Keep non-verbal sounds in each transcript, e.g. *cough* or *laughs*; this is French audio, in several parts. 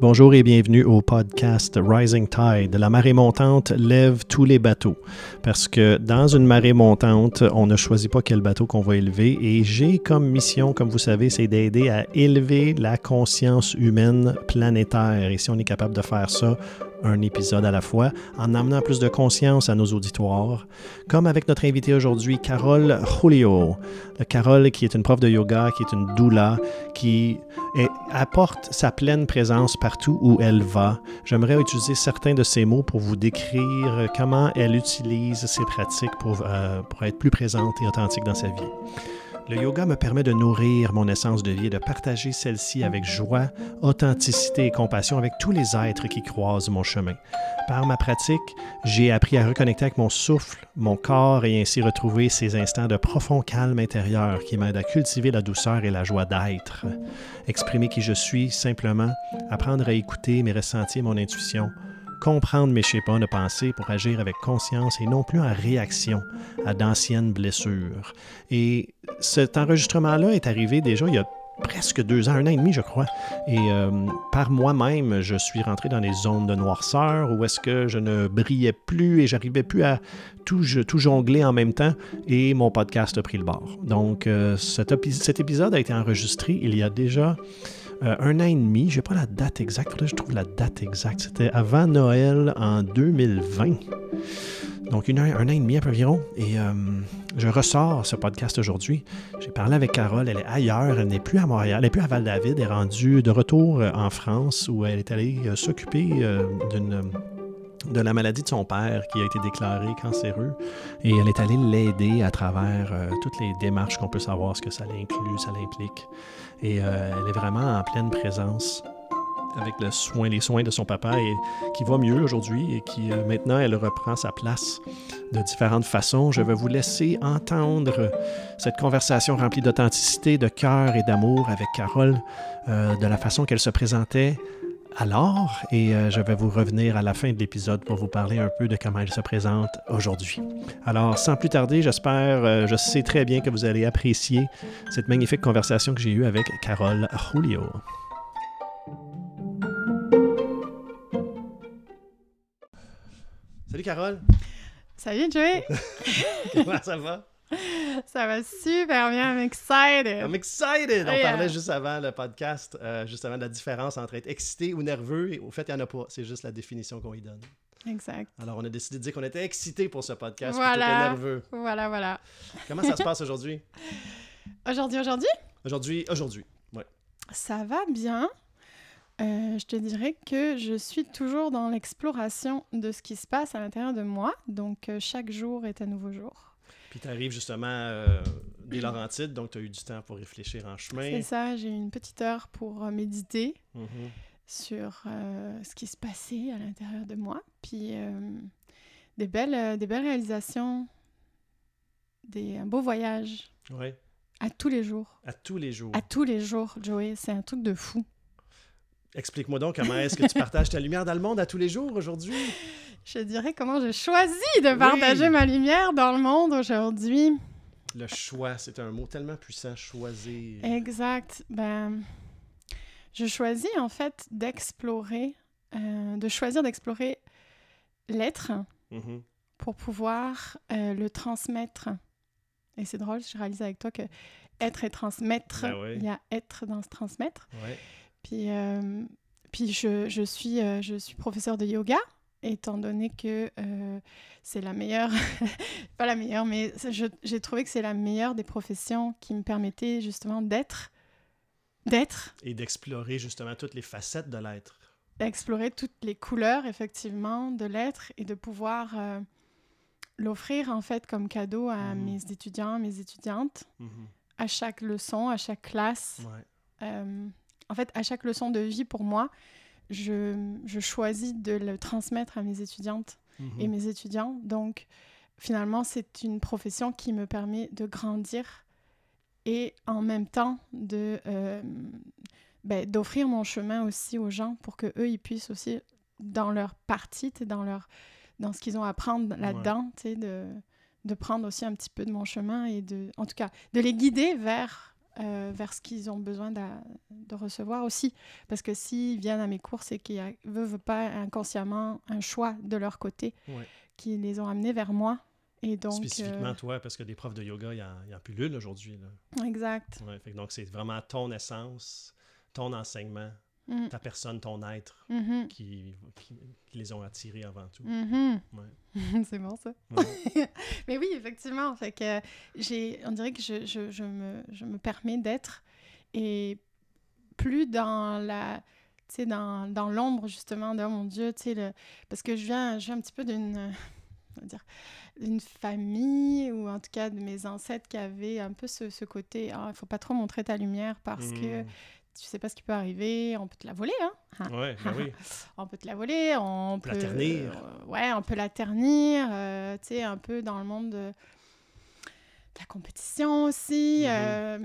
Bonjour et bienvenue au podcast Rising Tide. La marée montante lève tous les bateaux. Parce que dans une marée montante, on ne choisit pas quel bateau qu'on va élever. Et j'ai comme mission, comme vous savez, c'est d'aider à élever la conscience humaine planétaire. Et si on est capable de faire ça, un épisode à la fois, en amenant plus de conscience à nos auditoires, comme avec notre invité aujourd'hui, Carole Julio. Carole, qui est une prof de yoga, qui est une doula, qui apporte sa pleine présence partout où elle va. J'aimerais utiliser certains de ces mots pour vous décrire comment elle utilise ses pratiques pour, euh, pour être plus présente et authentique dans sa vie. Le yoga me permet de nourrir mon essence de vie et de partager celle-ci avec joie, authenticité et compassion avec tous les êtres qui croisent mon chemin. Par ma pratique, j'ai appris à reconnecter avec mon souffle, mon corps et ainsi retrouver ces instants de profond calme intérieur qui m'aident à cultiver la douceur et la joie d'être. Exprimer qui je suis simplement, apprendre à écouter mes ressentis et mon intuition, comprendre mes schémas de pensée pour agir avec conscience et non plus en réaction à d'anciennes blessures. Et cet enregistrement-là est arrivé déjà il y a presque deux ans, un an et demi, je crois. Et euh, par moi-même, je suis rentré dans des zones de noirceur où est-ce que je ne brillais plus et j'arrivais plus à tout, tout, jongler en même temps et mon podcast a pris le bord. Donc, euh, cet, cet épisode a été enregistré il y a déjà euh, un an et demi. Je n'ai pas la date exacte. Faudrait que je trouve la date exacte. C'était avant Noël en 2020. Donc, une un an et demi environ. Et euh, je ressors ce podcast aujourd'hui. J'ai parlé avec Carole. Elle est ailleurs. Elle n'est plus à Montréal. Elle n'est plus à Val-David. Elle est rendue de retour euh, en France où elle est allée s'occuper de la maladie de son père qui a été déclaré cancéreux et elle est allée l'aider à travers toutes les démarches qu'on peut savoir ce que ça l'inclut, ça l'implique. Et euh, elle est vraiment en pleine présence avec le soin, les soins de son papa et qui va mieux aujourd'hui et qui euh, maintenant elle reprend sa place de différentes façons. Je vais vous laisser entendre cette conversation remplie d'authenticité, de cœur et d'amour avec Carole, euh, de la façon qu'elle se présentait alors et euh, je vais vous revenir à la fin de l'épisode pour vous parler un peu de comment elle se présente aujourd'hui. Alors, sans plus tarder, j'espère, euh, je sais très bien que vous allez apprécier cette magnifique conversation que j'ai eue avec Carole Julio. Salut Carole. Salut Joey? *laughs* comment ça va? *laughs* Ça va super bien, I'm excited. I'm excited! On parlait juste avant le podcast, euh, justement, de la différence entre être excité ou nerveux. Et au fait, il n'y en a pas. C'est juste la définition qu'on y donne. Exact. Alors, on a décidé de dire qu'on était excité pour ce podcast voilà. plutôt que nerveux. Voilà, voilà. Comment ça se passe aujourd'hui? *laughs* Aujourd'hui, aujourd'hui? Aujourd'hui, aujourd'hui, oui. Ça va bien. Euh, je te dirais que je suis toujours dans l'exploration de ce qui se passe à l'intérieur de moi. Donc, euh, chaque jour est un nouveau jour. Puis tu arrives justement euh, des Laurentides, donc tu as eu du temps pour réfléchir en chemin. C'est ça, j'ai eu une petite heure pour euh, méditer mm-hmm. sur euh, ce qui se passait à l'intérieur de moi. Puis des, belles, des belles réalisations, des, un beau voyage. Oui. À tous les jours. À tous les jours. À tous les jours, Joey. C'est un truc de fou. Explique-moi donc comment est-ce que tu *laughs* partages ta lumière dans le monde à tous les jours aujourd'hui? *laughs* Je dirais comment j'ai choisi de partager ma lumière dans le monde aujourd'hui. Le choix, c'est un mot tellement puissant, choisir. Exact. Ben, je choisis en fait d'explorer, euh, de choisir d'explorer l'être mm-hmm. pour pouvoir euh, le transmettre. Et c'est drôle, je réalise avec toi que être et transmettre, ben il y a être dans ce transmettre. Ouais. Puis, euh, puis je, je, suis, je suis professeur de yoga, étant donné que euh, c'est la meilleure, *laughs* pas la meilleure, mais j'ai trouvé que c'est la meilleure des professions qui me permettait justement d'être. D'être. Et d'explorer justement toutes les facettes de l'être. D'explorer toutes les couleurs, effectivement, de l'être et de pouvoir l'offrir en fait comme cadeau à mmh. mes étudiants, mes étudiantes, mmh à chaque leçon, à chaque classe. Ouais en fait, à chaque leçon de vie, pour moi, je, choisis de le transmettre à mes étudiantes et mhm. mes étudiants. Donc, finalement, c'est une profession qui me permet de grandir et en même temps de euh, ben, d'offrir mon chemin aussi aux gens pour que eux ils puissent aussi dans leur partie dans leur dans ce qu'ils ont à apprendre là-dedans de, de prendre aussi un petit peu de mon chemin et de en tout cas de les guider vers euh, vers ce qu'ils ont besoin de, de recevoir aussi. Parce que s'ils viennent à mes cours, c'est qu'il y a, veut, veut pas inconsciemment un choix de leur côté Ouais. qui les ont amenés vers moi. Et donc, Spécifiquement, euh, toi, parce que des profs de yoga, il y en, en pullule aujourd'hui. exact. Ouais, fait que donc, c'est vraiment ton essence, ton enseignement, Mm. ta personne, ton être Mhm. qui, qui, qui les ont attirés avant tout. Mhm. Ouais. *laughs* c'est bon ça. Ouais. *laughs* Mais oui, effectivement. Fait que j'ai, on dirait que je, je, je me, je me permets d'être et plus dans la, dans, dans l'ombre justement de oh mon Dieu, tu sais, parce que je viens, je viens un petit peu d'une, *laughs* dire, d'une famille ou en tout cas de mes ancêtres qui avaient un peu ce, ce côté, ah, il faut pas trop montrer ta lumière parce que Mm. Tu sais pas ce qui peut arriver, on peut te la voler, hein. Ah. Ouais, ben oui. *laughs* on peut te la voler, on peut... La ternir. euh, ouais, on peut la ternir, euh, tu sais, un peu dans le monde de, de la compétition aussi. Euh,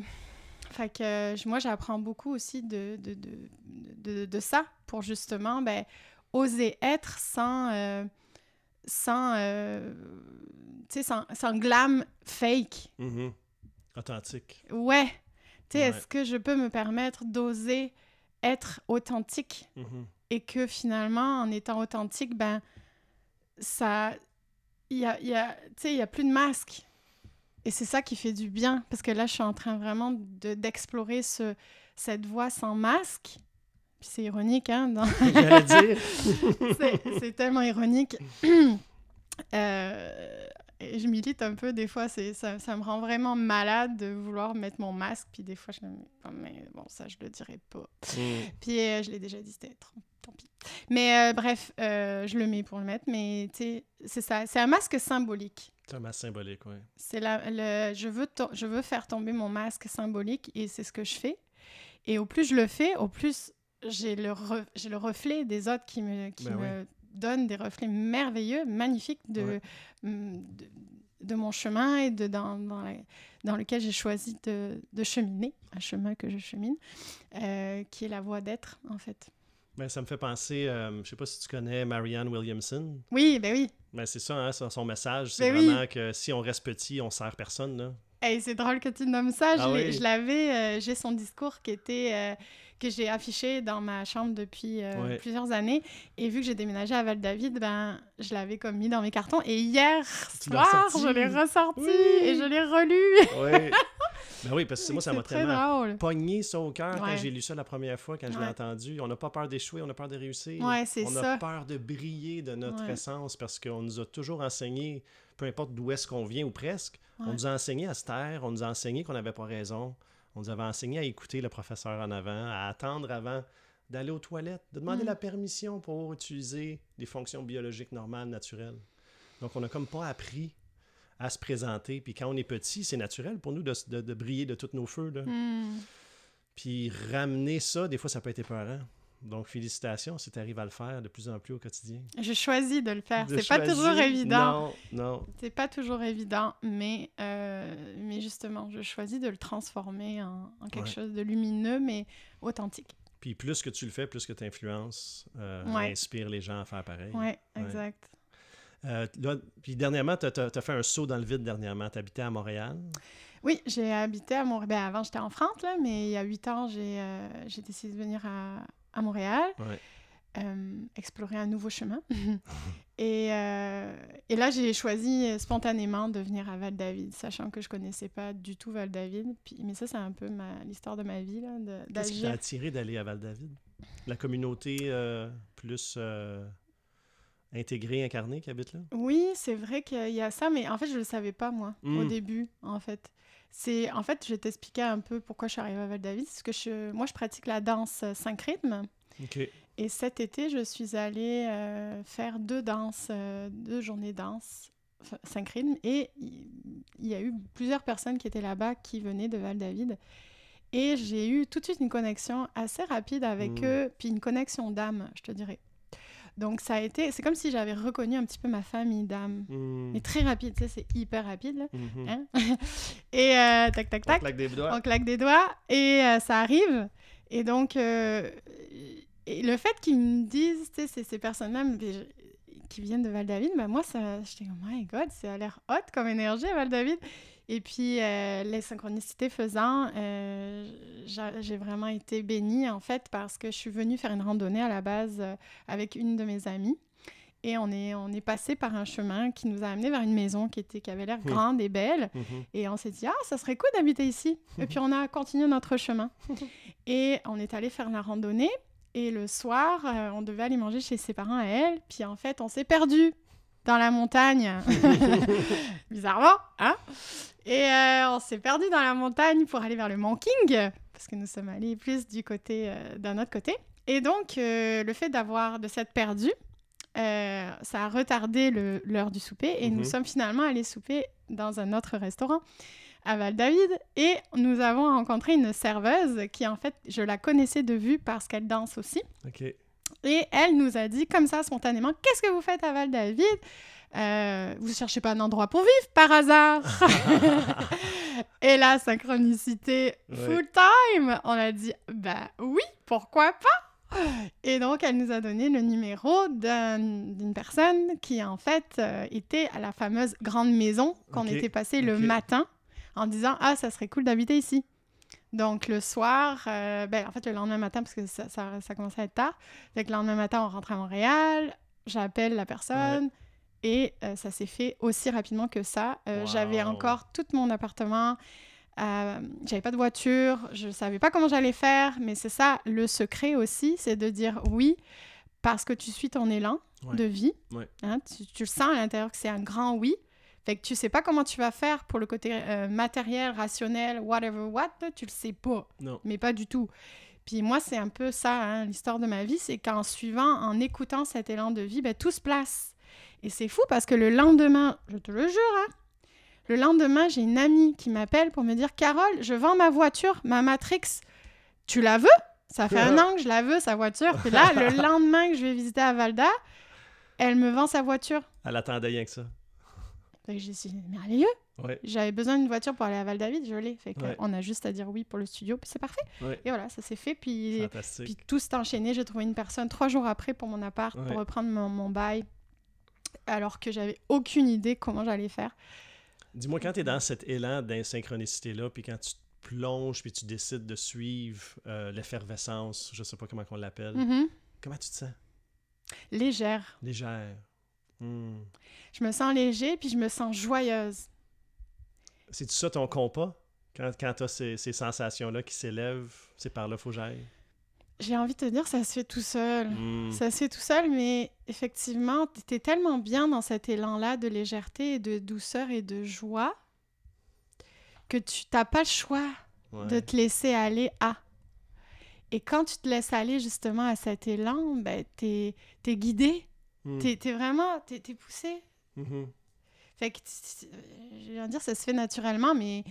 fait que moi, j'apprends beaucoup aussi de, de, de, de, ça pour justement ben, oser être sans... euh, sans, euh, tu sais, sans, sans glam fake. Mhm. Authentique. Ouais. Tu sais, Ouais. est-ce que je peux me permettre d'oser être authentique? Mhm. et que finalement, en étant authentique, ben, ça. Il y a, y a, tu sais, il y a plus de masque. Et c'est ça qui fait du bien. Parce que là, je suis en train vraiment de- d'explorer ce, cette voie sans masque. Puis c'est ironique, hein? dans- *laughs* *laughs* c'est tellement ironique. *clears throat* Euh, et je milite un peu, des fois, c'est ça, ça me rend vraiment malade de vouloir mettre mon masque. Puis des fois, je me Oh, mais bon, ça, je le dirais pas. Mm. Puis euh, je l'ai déjà dit, c'était trop- tant pis. Mais euh, bref, euh, je le mets pour le mettre, mais tu sais, c'est ça. C'est un masque symbolique. C'est un masque symbolique, oui. C'est la, le, je, veux to- je veux faire tomber mon masque symbolique et c'est ce que je fais. Et au plus je le fais, au plus j'ai le, re- j'ai le reflet des autres qui me, qui Ben me donnent des reflets merveilleux, magnifiques de, Ouais. mm, de, de mon chemin et de, dans, dans, la- dans lequel j'ai choisi de, de cheminer, un chemin que je chemine, euh, qui est la voie d'être, en fait. Ben, ça me fait penser, euh, je sais pas si tu connais Marianne Williamson. Oui, ben oui. Ben, c'est ça, hein, son, message, c'est Ben oui. vraiment que si on reste petit, on sert personne. Là. Hey, c'est drôle que tu nommes ça. Ah je l'ai- oui? je l'avais, euh, j'ai son discours qui était que j'ai affiché dans ma chambre depuis euh, Ouais. plusieurs années. Et vu que j'ai déménagé à Val-David, ben je l'avais comme mis dans mes cartons. Et hier Tu soir, je l'ai ressorti Oui. et je l'ai relu. Oui. *laughs* ben oui, parce que moi, ça m'a très tellement drôle. pogné ça au cœur quand j'ai lu ça la première fois, quand je l'ai Ouais. entendu. On n'a pas peur d'échouer, on a peur de réussir. Ouais, on ça. a peur de briller de notre essence parce qu'on nous a toujours enseigné, peu importe d'où est-ce qu'on vient ou presque, on nous a enseigné à se taire, on nous a enseigné qu'on n'avait pas raison, on nous avait enseigné à écouter le professeur en avant, à attendre avant d'aller aux toilettes, de demander Mm. la permission pour utiliser des fonctions biologiques normales, naturelles. Donc, on n'a comme pas appris à se présenter. Puis quand on est petit, c'est naturel pour nous de, de- de briller de tous nos feux. Là. Hmm. Puis ramener ça, des fois, ça peut être épeurant. Donc, félicitations si tu arrives à le faire de plus en plus au quotidien. Je choisis de le faire. C'est pas toujours évident. Non, non. C'est pas toujours évident, mais, euh, mais justement, je choisis de le transformer en, en quelque Ouais. chose de lumineux, mais authentique. Puis plus que tu le fais, plus que tu influences, Ouais. inspire les gens à faire pareil. Ouais, exact. Euh, là, puis dernièrement, tu as, fait un saut dans le vide dernièrement. Tu habitais à Montréal? Oui, j'ai habité à Montréal. Ben, avant, j'étais en France, là, mais il y a huit ans, j'ai euh, j'ai décidé de venir à, à Montréal, Ouais. euh, explorer un nouveau chemin. *laughs* et, euh, et là, j'ai choisi euh, spontanément de venir à Val-David, sachant que je connaissais pas du tout Val-David. Puis, mais ça, c'est un peu l'histoire de ma vie, Qu'est-ce qui t'a attiré d'aller à Val-David? La communauté euh, plus intégrée, incarnée qui habite là? Oui, c'est vrai qu'il y a ça, mais en fait, je le savais pas, moi, au Mm. début, en fait. C'est, en fait, je vais t'expliquer un peu pourquoi je suis arrivée à Val-David. Parce que je, moi, je pratique la danse 5 rythmes. OK. Et cet été, je suis allée euh, faire deux danses, euh, deux journées danse, enfin, 5 rythmes. Et il y a eu plusieurs personnes qui étaient là-bas qui venaient de Val-David. Et j'ai eu tout de suite une connexion assez rapide avec Mm. eux, puis une connexion d'âme, je te dirais. Donc ça a été, c'est comme si j'avais reconnu un petit peu ma famille d'âme. Hmm. Mais très rapide, tu sais, c'est hyper rapide, là. Mhm. Hein? *laughs* Et euh, tac, tac, On tac, claque des doigts. on claque des doigts et euh, ça arrive. Et donc, euh, et le fait qu'ils me disent, tu sais, ces, personnes-là qui viennent de Val-David, ben moi, ça, j'étais oh my God, ça a l'air hot comme énergie Val-David. Et puis, euh, les synchronicités faisant, euh, j'ai vraiment été bénie, en fait, parce que je suis venue faire une randonnée à la base euh, avec une de mes amies. Et on est, on est passé par un chemin qui nous a amené vers une maison qui, était, qui avait l'air mmh. grande et belle. Mmh et on s'est dit, ah, ça serait cool d'habiter ici. *laughs* Et puis on a continué notre chemin. et on est allé faire la randonnée. Et le soir, on devait aller manger chez ses parents à elle. Puis en fait, on s'est perdu dans la montagne. *laughs* *laughs* Bizarrement, hein Et euh, on s'est perdu dans la montagne pour aller vers le Mont King, parce que nous sommes allés plus du côté euh, d'un autre côté. Et donc, euh, le fait d'avoir de s'être perdu, ça a retardé l'heure du souper et nous mhm. sommes finalement allés souper dans un autre restaurant à Val-David et nous avons rencontré une serveuse qui, en fait, je la connaissais de vue parce qu'elle danse aussi. Et elle nous a dit comme ça spontanément Qu'est-ce que vous faites à Val-David? Euh, Vous cherchez pas un endroit pour vivre par hasard. *laughs* *laughs* Et la synchronicité full time On a dit Ben oui, pourquoi pas? Et donc, elle nous a donné le numéro d'une personne qui, en fait, euh, était à la fameuse grande maison qu'on était passé le matin en disant Ah, ça serait cool d'habiter ici. Donc, le soir, euh, ben, en fait, le lendemain matin, parce que ça, ça, commençait à être tard, fait le lendemain matin, on rentre à Montréal, j'appelle la personne, et euh, ça s'est fait aussi rapidement que ça. Euh, j'avais encore tout mon appartement, j'avais pas de voiture, je savais pas comment j'allais faire, mais c'est ça, le secret aussi, c'est de dire oui, parce que tu suis ton élan de vie. Hein, tu, tu, le sens à l'intérieur que c'est un grand oui. Fait que tu sais pas comment tu vas faire pour le côté euh, matériel, rationnel, whatever what, tu le sais pas. Non. Mais pas du tout. Puis moi, c'est un peu ça, hein, l'histoire de ma vie, c'est qu'en suivant, en écoutant cet élan de vie, ben, tout se place. Et c'est fou parce que le lendemain, je te le jure, hein, le lendemain, j'ai une amie qui m'appelle pour me dire Carole, je vends ma voiture, ma Matrix. Tu la veux? Ça fait un an que je la veux, sa voiture. Puis là, *laughs* le lendemain que je vais visiter à Valda, elle me vend sa voiture. Elle attendait rien que ça. Fait que j'ai dit, merveilleux! J'avais besoin d'une voiture pour aller à Val-David, je l'ai. Fait qu'on a juste à dire oui pour le studio, puis c'est parfait. Et voilà, ça s'est fait. Puis, puis tout s'est enchaîné. J'ai trouvé une personne trois jours après pour mon appart, pour reprendre mon, bail, alors que j'avais aucune idée comment j'allais faire. Dis-moi, quand tu es dans cet élan d'insynchronicité-là, puis quand tu te plonges, puis tu décides de suivre euh, l'effervescence, je sais pas comment on l'appelle, mm-hmm. comment tu te sens? Légère. Légère. Hmm. Je me sens léger, puis je me sens joyeuse. C'est ça ton compas? Quand, quand tu as ces, sensations-là qui s'élèvent, c'est par là qu'il faut que j'aille? J'ai envie de te dire, ça se fait tout seul. Hmm. Ça se fait tout seul, mais effectivement, tu es tellement bien dans cet élan-là de légèreté et de douceur et de joie que tu n'as pas le choix de te laisser aller à. Et quand tu te laisses aller justement à cet élan, ben, tu es, es guidé Hmm. T'es vraiment, t'es poussé. Mm-hmm. Fait que, je veux dire, ça se fait naturellement, mais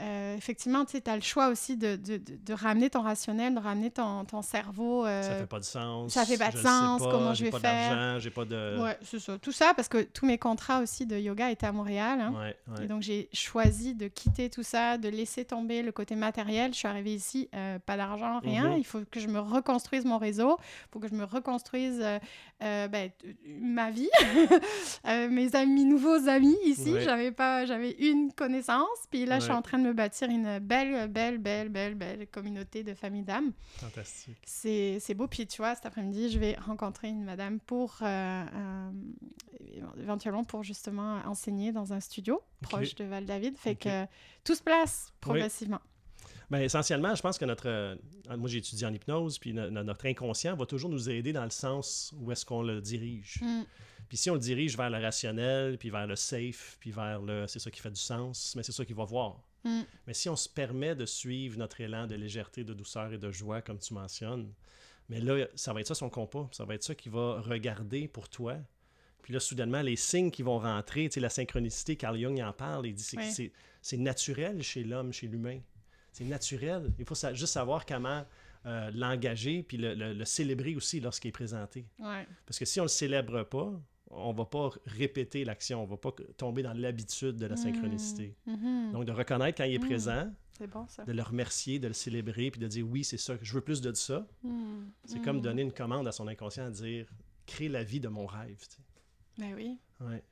euh, effectivement, tu as le choix aussi de, de, de, ramener ton rationnel, de ramener ton, ton cerveau. Euh, ça fait pas de sens. Ça fait pas de sens. comment je vais pas faire J'ai pas de. Ouais, c'est ça. Tout ça parce que tous mes contrats aussi de yoga étaient à Montréal. Hein. Ouais, ouais. Et donc j'ai choisi de quitter tout ça, de laisser tomber le côté matériel. Je suis arrivée ici, euh, pas d'argent, rien. Mm-hmm. Il faut que je me reconstruise mon réseau, il faut que je me reconstruise ben, ma vie, *laughs* mes amis, nouveaux amis ici. J'avais pas, j'avais une connaissance, puis là je suis en train de me bâtir une belle, belle, belle, belle, belle communauté de familles d'âmes. Fantastique. C'est beau. Puis tu vois, cet après-midi, je vais rencontrer une madame pour, euh, euh, éventuellement, pour justement enseigner dans un studio proche de Val-David. Fait que tout se place progressivement. Ben, essentiellement, je pense que notre. Euh, moi, j'ai étudié en hypnose, puis notre inconscient va toujours nous aider dans le sens où est-ce qu'on le dirige. Mm. Puis si on le dirige vers le rationnel, puis vers le safe, puis vers le. C'est ça qui fait du sens, mais c'est ça qu'il va voir. Mm. Mais si on se permet de suivre notre élan de légèreté, de douceur et de joie, comme tu mentionnes, mais là, ça va être ça son compas. Ça va être ça qui va regarder pour toi. Puis là, soudainement, les signes qui vont rentrer, tu sais, la synchronicité, Carl Jung en parle, il dit que c'est naturel chez l'homme, chez l'humain. C'est naturel. Il faut juste savoir comment euh, l'engager puis le, célébrer aussi lorsqu'il est présenté. Parce que si on le célèbre pas, on va pas répéter l'action, on va pas tomber dans l'habitude de la mmh. synchronicité. Mmh. Donc, de reconnaître quand il est mmh. présent, de le remercier, de le célébrer, puis de dire oui, c'est ça, je veux plus de ça. C'est comme donner une commande à son inconscient, à dire crée la vie de mon rêve. Ben oui. Ouais.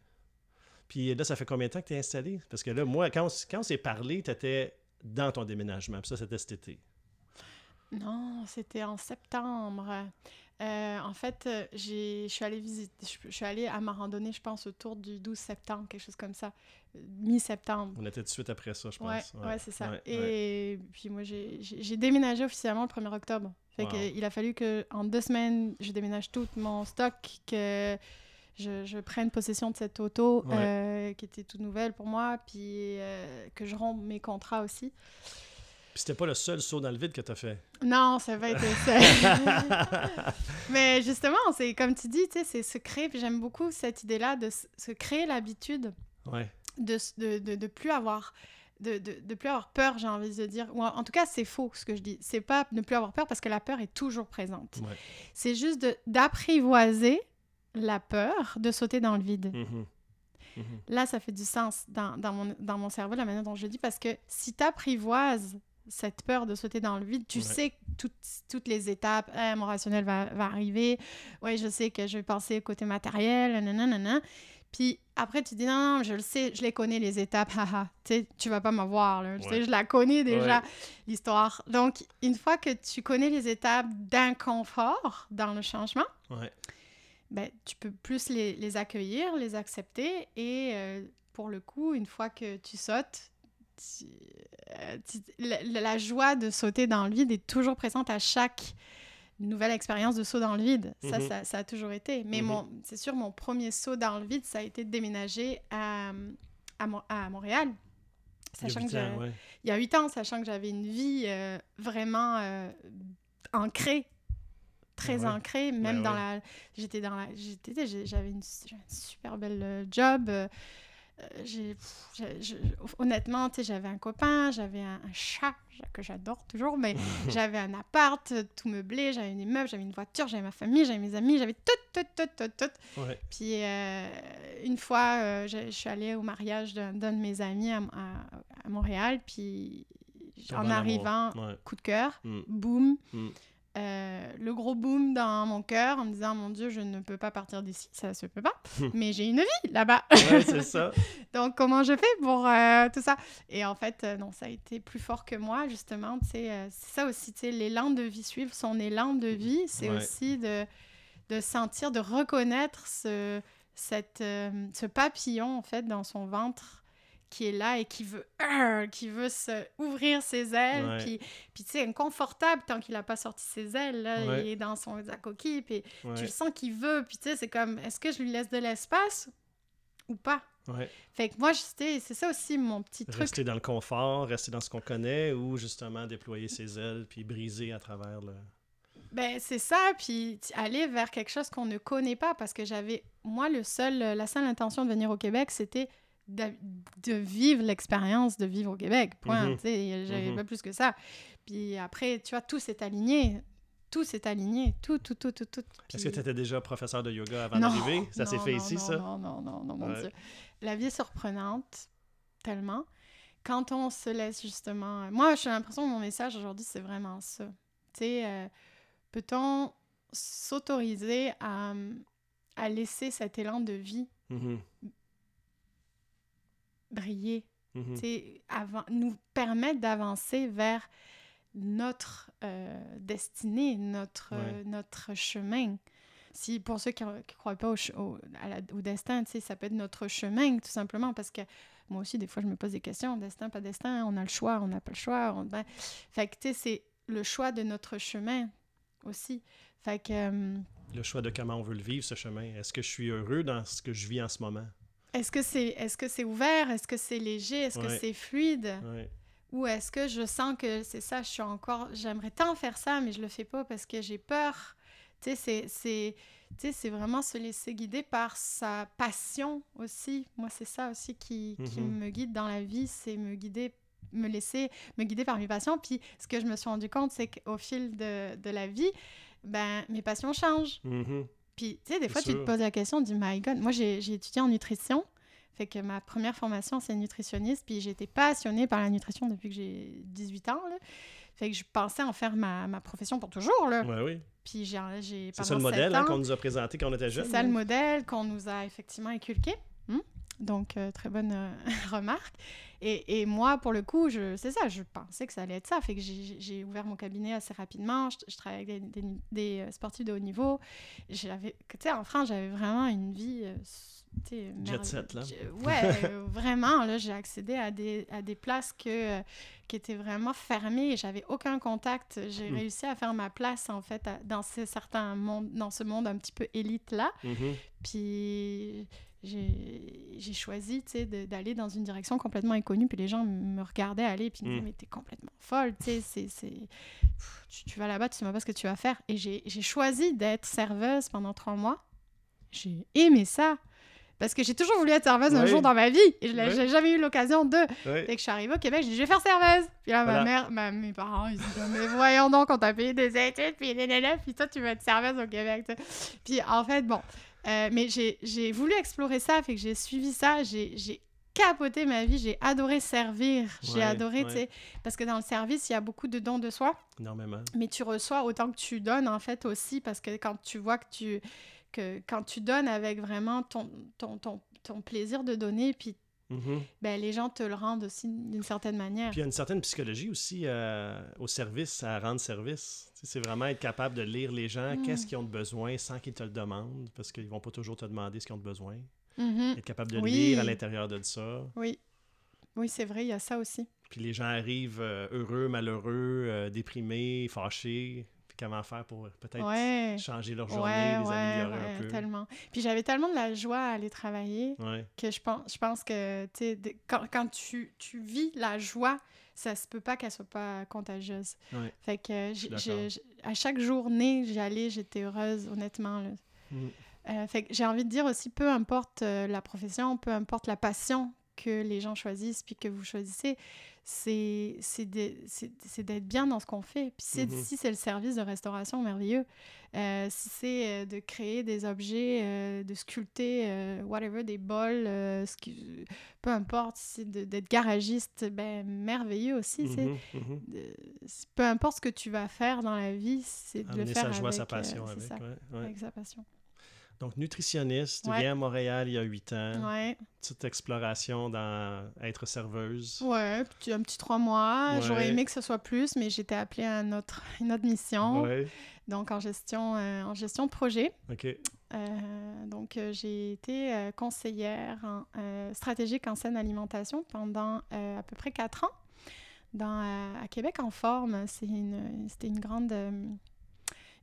Puis là, ça fait combien de temps que tu es installé? Parce que là, moi, quand on, quand on s'est parlé, tu étais dans ton déménagement. Puis ça, c'était cet été. Non, c'était en septembre. Euh, en fait, euh, je suis allée visiter, je suis allée à ma randonnée, je pense, autour du 12 septembre, quelque chose comme ça, euh, mi-septembre. On était tout de suite après ça, je pense. Ouais, ouais, c'est ça. et puis moi, j'ai déménagé officiellement le 1er octobre. Fait il a fallu que en deux semaines, je déménage tout mon stock, que je, je prenne possession de cette auto qui était toute nouvelle pour moi, puis que je rompe mes contrats aussi. Puis c'était pas le seul saut dans le vide que tu as fait. Non, ça va être ça. *laughs* Mais justement, c'est comme tu dis, c'est se créer. Puis j'aime beaucoup cette idée-là de se créer l'habitude ouais. de, de, de, de, plus avoir. De, de, de, plus avoir peur, j'ai envie de dire. Ou en, tout cas, c'est faux ce que je dis. C'est pas ne plus avoir peur parce que la peur est toujours présente. Ouais. C'est juste d'apprivoiser la peur de sauter dans le vide. Mm-hmm. Mm-hmm. Là, ça fait du sens dans, dans, mon, dans mon cerveau, la manière dont je dis, parce que si tu apprivoises cette peur de sauter dans le vide. Tu sais toutes, toutes les étapes, hein, mon rationnel va, va arriver. Oui, je sais que je vais penser côté matériel, nanana. Puis après, tu dis non, non, je le sais, je les connais les étapes, *laughs* tu tu vas pas m'avoir, là. je la connais déjà, l'histoire. Donc, une fois que tu connais les étapes d'inconfort dans le changement, ben, tu peux plus les, les accueillir, les accepter. Et euh, pour le coup, une fois que tu sautes, euh, la, joie de sauter dans le vide est toujours présente à chaque nouvelle expérience de saut dans le vide. Ça, mhm. ça, a toujours été. Mais mhm. mon, c'est sûr, mon premier saut dans le vide, ça a été de déménager à, à, Montréal. Sachant il, y a que il y a huit ans, sachant que j'avais une vie euh, vraiment euh, ancrée très ancrée même dans la j'étais dans la j'étais j'avais une, une, super belle job j'ai, honnêtement, j'avais un copain, j'avais un, chat que j'adore toujours, mais *laughs* j'avais un appart tout meublé, j'avais un immeuble, j'avais une voiture, j'avais ma famille, j'avais mes amis, j'avais tout, tout, tout, tout, tout. Puis euh, une fois, euh, je, suis allée au mariage d'un, de mes amis à, à, Montréal, puis en arrivant, coup de cœur, mm. boum. Mm. Euh, le gros boom dans mon cœur en me disant mon Dieu, je ne peux pas partir d'ici, ça se peut pas, *laughs* mais j'ai une vie là-bas. ouais, c'est ça. *laughs* Donc comment je fais pour euh, tout ça? Et en fait, euh, non, ça a été plus fort que moi justement. c'est ça aussi, l'élan de vie, suivre son élan de vie, c'est aussi de, de sentir, de reconnaître ce, cette, ce papillon en fait dans son ventre qui est là et qui veut qui veut se ouvrir ses ailes puis puis tu sais inconfortable tant qu'il a pas sorti ses ailes là, il est dans son sa coquille puis tu le sens qu'il veut puis tu sais c'est comme est-ce que je lui laisse de l'espace ou pas? Fait que moi c'est ça aussi mon petit truc. Rester dans le confort rester dans ce qu'on connaît ou justement déployer ses ailes puis briser à travers le ben, c'est ça, puis aller vers quelque chose qu'on ne connaît pas, parce que j'avais, moi, le seul, la seule intention de venir au Québec, c'était de, vivre l'expérience de vivre au Québec. Point. Mm J'avais mhm. pas plus que ça. Puis après, tu vois, tout s'est aligné. Tout s'est aligné. Tout, tout, tout, tout, tout. Est-ce que tu étais déjà professeur de yoga avant d'arriver? Ça s'est fait ici, non, ça? Non, non, non, non, mon Dieu. La vie est surprenante, tellement. Quand on se laisse justement... Moi, j'ai l'impression que mon message aujourd'hui, c'est vraiment ça. Tu sais, euh, peut-on s'autoriser à, à laisser cet élan de vie mm briller, mhm. avant, nous permettre d'avancer vers notre euh, destinée, notre, euh, notre chemin. Si, pour ceux qui ne croient pas au, au, au destin, ça peut être notre chemin, tout simplement, parce que moi aussi, des fois, je me pose des questions, destin, pas destin, on a le choix, on n'a pas le choix. On... Ben, fait que, tu sais, c'est le choix de notre chemin aussi. Fait que... Euh, le choix de comment on veut le vivre, ce chemin. Est-ce que je suis heureux dans ce que je vis en ce moment? Est-ce que c'est est -ce c'est ouvert? Est-ce que c'est léger? Est-ce que c'est fluide? Ou est-ce que je sens que c'est ça, je suis encore... J'aimerais tant faire ça, mais je le fais pas parce que j'ai peur. Tu sais, c'est vraiment se laisser guider par sa passion aussi. Moi, c'est ça aussi qui, qui mm-hmm. me guide dans la vie, c'est me guider me laisser me guider par mes passions. Puis ce que je me suis rendu compte, c'est qu'au fil de, de, la vie, ben, mes passions changent. Mm-hmm. Puis, tu sais, des fois, tu te poses la question, du My God, moi, j'ai étudié en nutrition. Fait que ma première formation, c'est nutritionniste. Puis, été passionnée par la nutrition depuis que j'ai 18 ans. Là. Fait que je pensais en faire ma, ma profession pour toujours. Là. Ouais, oui. Puis, j'ai. C'est ça le modèle hein, qu'on nous a présenté quand on était jeunes. C'est ça le modèle qu'on nous a effectivement inculqué. Hmm? Donc, euh, très bonne euh, *laughs* remarque. Et, et, moi, pour le coup, c'est ça, je pensais que ça allait être ça. Fait que j'ai ouvert mon cabinet assez rapidement. Je, je travaillais avec des, des, euh, sportifs de haut niveau. J'avais, tu sais, en France, j'avais vraiment une vie. Jet set, là. *laughs* Ouais, vraiment. Là, j'ai accédé à des, à des places que, qui étaient vraiment fermées j'avais aucun contact. J'ai hmm. réussi à faire ma place, en fait, dans, ces certains mondes, dans ce monde un petit peu élite-là. Mm-hmm. Puis j'ai choisi d'aller dans une direction complètement inconnue. Puis les gens me regardaient aller, puis ils me disaient, mm. mais t'es complètement folle, tu sais, tu, tu vas là-bas, tu sais pas ce que tu vas faire. Et j'ai choisi d'être serveuse pendant trois mois. J'ai aimé ça. Parce que j'ai toujours voulu être serveuse un jour dans ma vie. Et je n'ai jamais eu l'occasion de. Dès que je suis arrivée au Québec, j'ai dit, je vais faire serveuse. Puis là, ma mère, ma, mes parents, ils disent, mais voyons donc, on t'a payé des études, puis puis toi, tu veux être serveuse au Québec. Puis en fait, bon, euh, mais j'ai voulu explorer ça, fait que j'ai suivi ça, j'ai capoté ma vie, j'ai adoré servir, j'ai adoré, tu sais, parce que dans le service, il y a beaucoup de dons de soi. Énormément. Mais tu reçois autant que tu donnes, en fait, aussi, parce que quand tu vois que tu, que quand tu donnes avec vraiment ton, ton, ton, ton plaisir de donner, puis Mhm. ben, les gens te le rendent aussi d'une certaine manière. Puis il y a une certaine psychologie aussi euh, au service, à rendre service. C'est vraiment être capable de lire les gens, mm. qu'est-ce qu'ils ont de besoin sans qu'ils te le demandent, parce qu'ils vont pas toujours te demander ce qu'ils ont de besoin. Mm-hmm. Être capable de lire à l'intérieur de ça. Oui, oui c'est vrai, il y a ça aussi. Puis les gens arrivent euh, heureux, malheureux, euh, déprimés, fâchés comment faire pour peut-être changer leur journée, les améliorer un peu. tellement. Puis j'avais tellement de la joie à aller travailler que je pense, je pense que quand, quand tu, tu, vis la joie, ça se peut pas qu'elle soit pas contagieuse. Fait que à chaque journée, j'allais, j'étais heureuse, honnêtement. Là. Mm. Euh, fait que j'ai envie de dire aussi, peu importe euh, la profession, peu importe la passion que les gens choisissent puis que vous choisissez, c'est d'être bien dans ce qu'on fait. Puis mm-hmm. si c'est le service de restauration, merveilleux. Euh, si c'est euh, de créer des objets, euh, de sculpter, whatever, des bols, peu importe, si c'est d'être garagiste, ben, merveilleux aussi. Mm-hmm, mm-hmm. peu importe ce que tu vas faire dans la vie, c'est de le faire sa joie, avec, sa passion avec sa passion. Donc, nutritionniste, tu viens à Montréal il y a huit ans. Ouais. Petite exploration dans être serveuse. Ouais, puis un petit trois mois. J'aurais aimé que ce soit plus, mais j'étais appelée à une autre, *laughs* une autre mission. Ouais. Donc, en gestion, euh, en gestion de projet. OK. Euh, donc, euh, j'ai été conseillère en, stratégique en saine alimentation pendant à peu près quatre ans dans, à Québec en forme. C'était une, une grande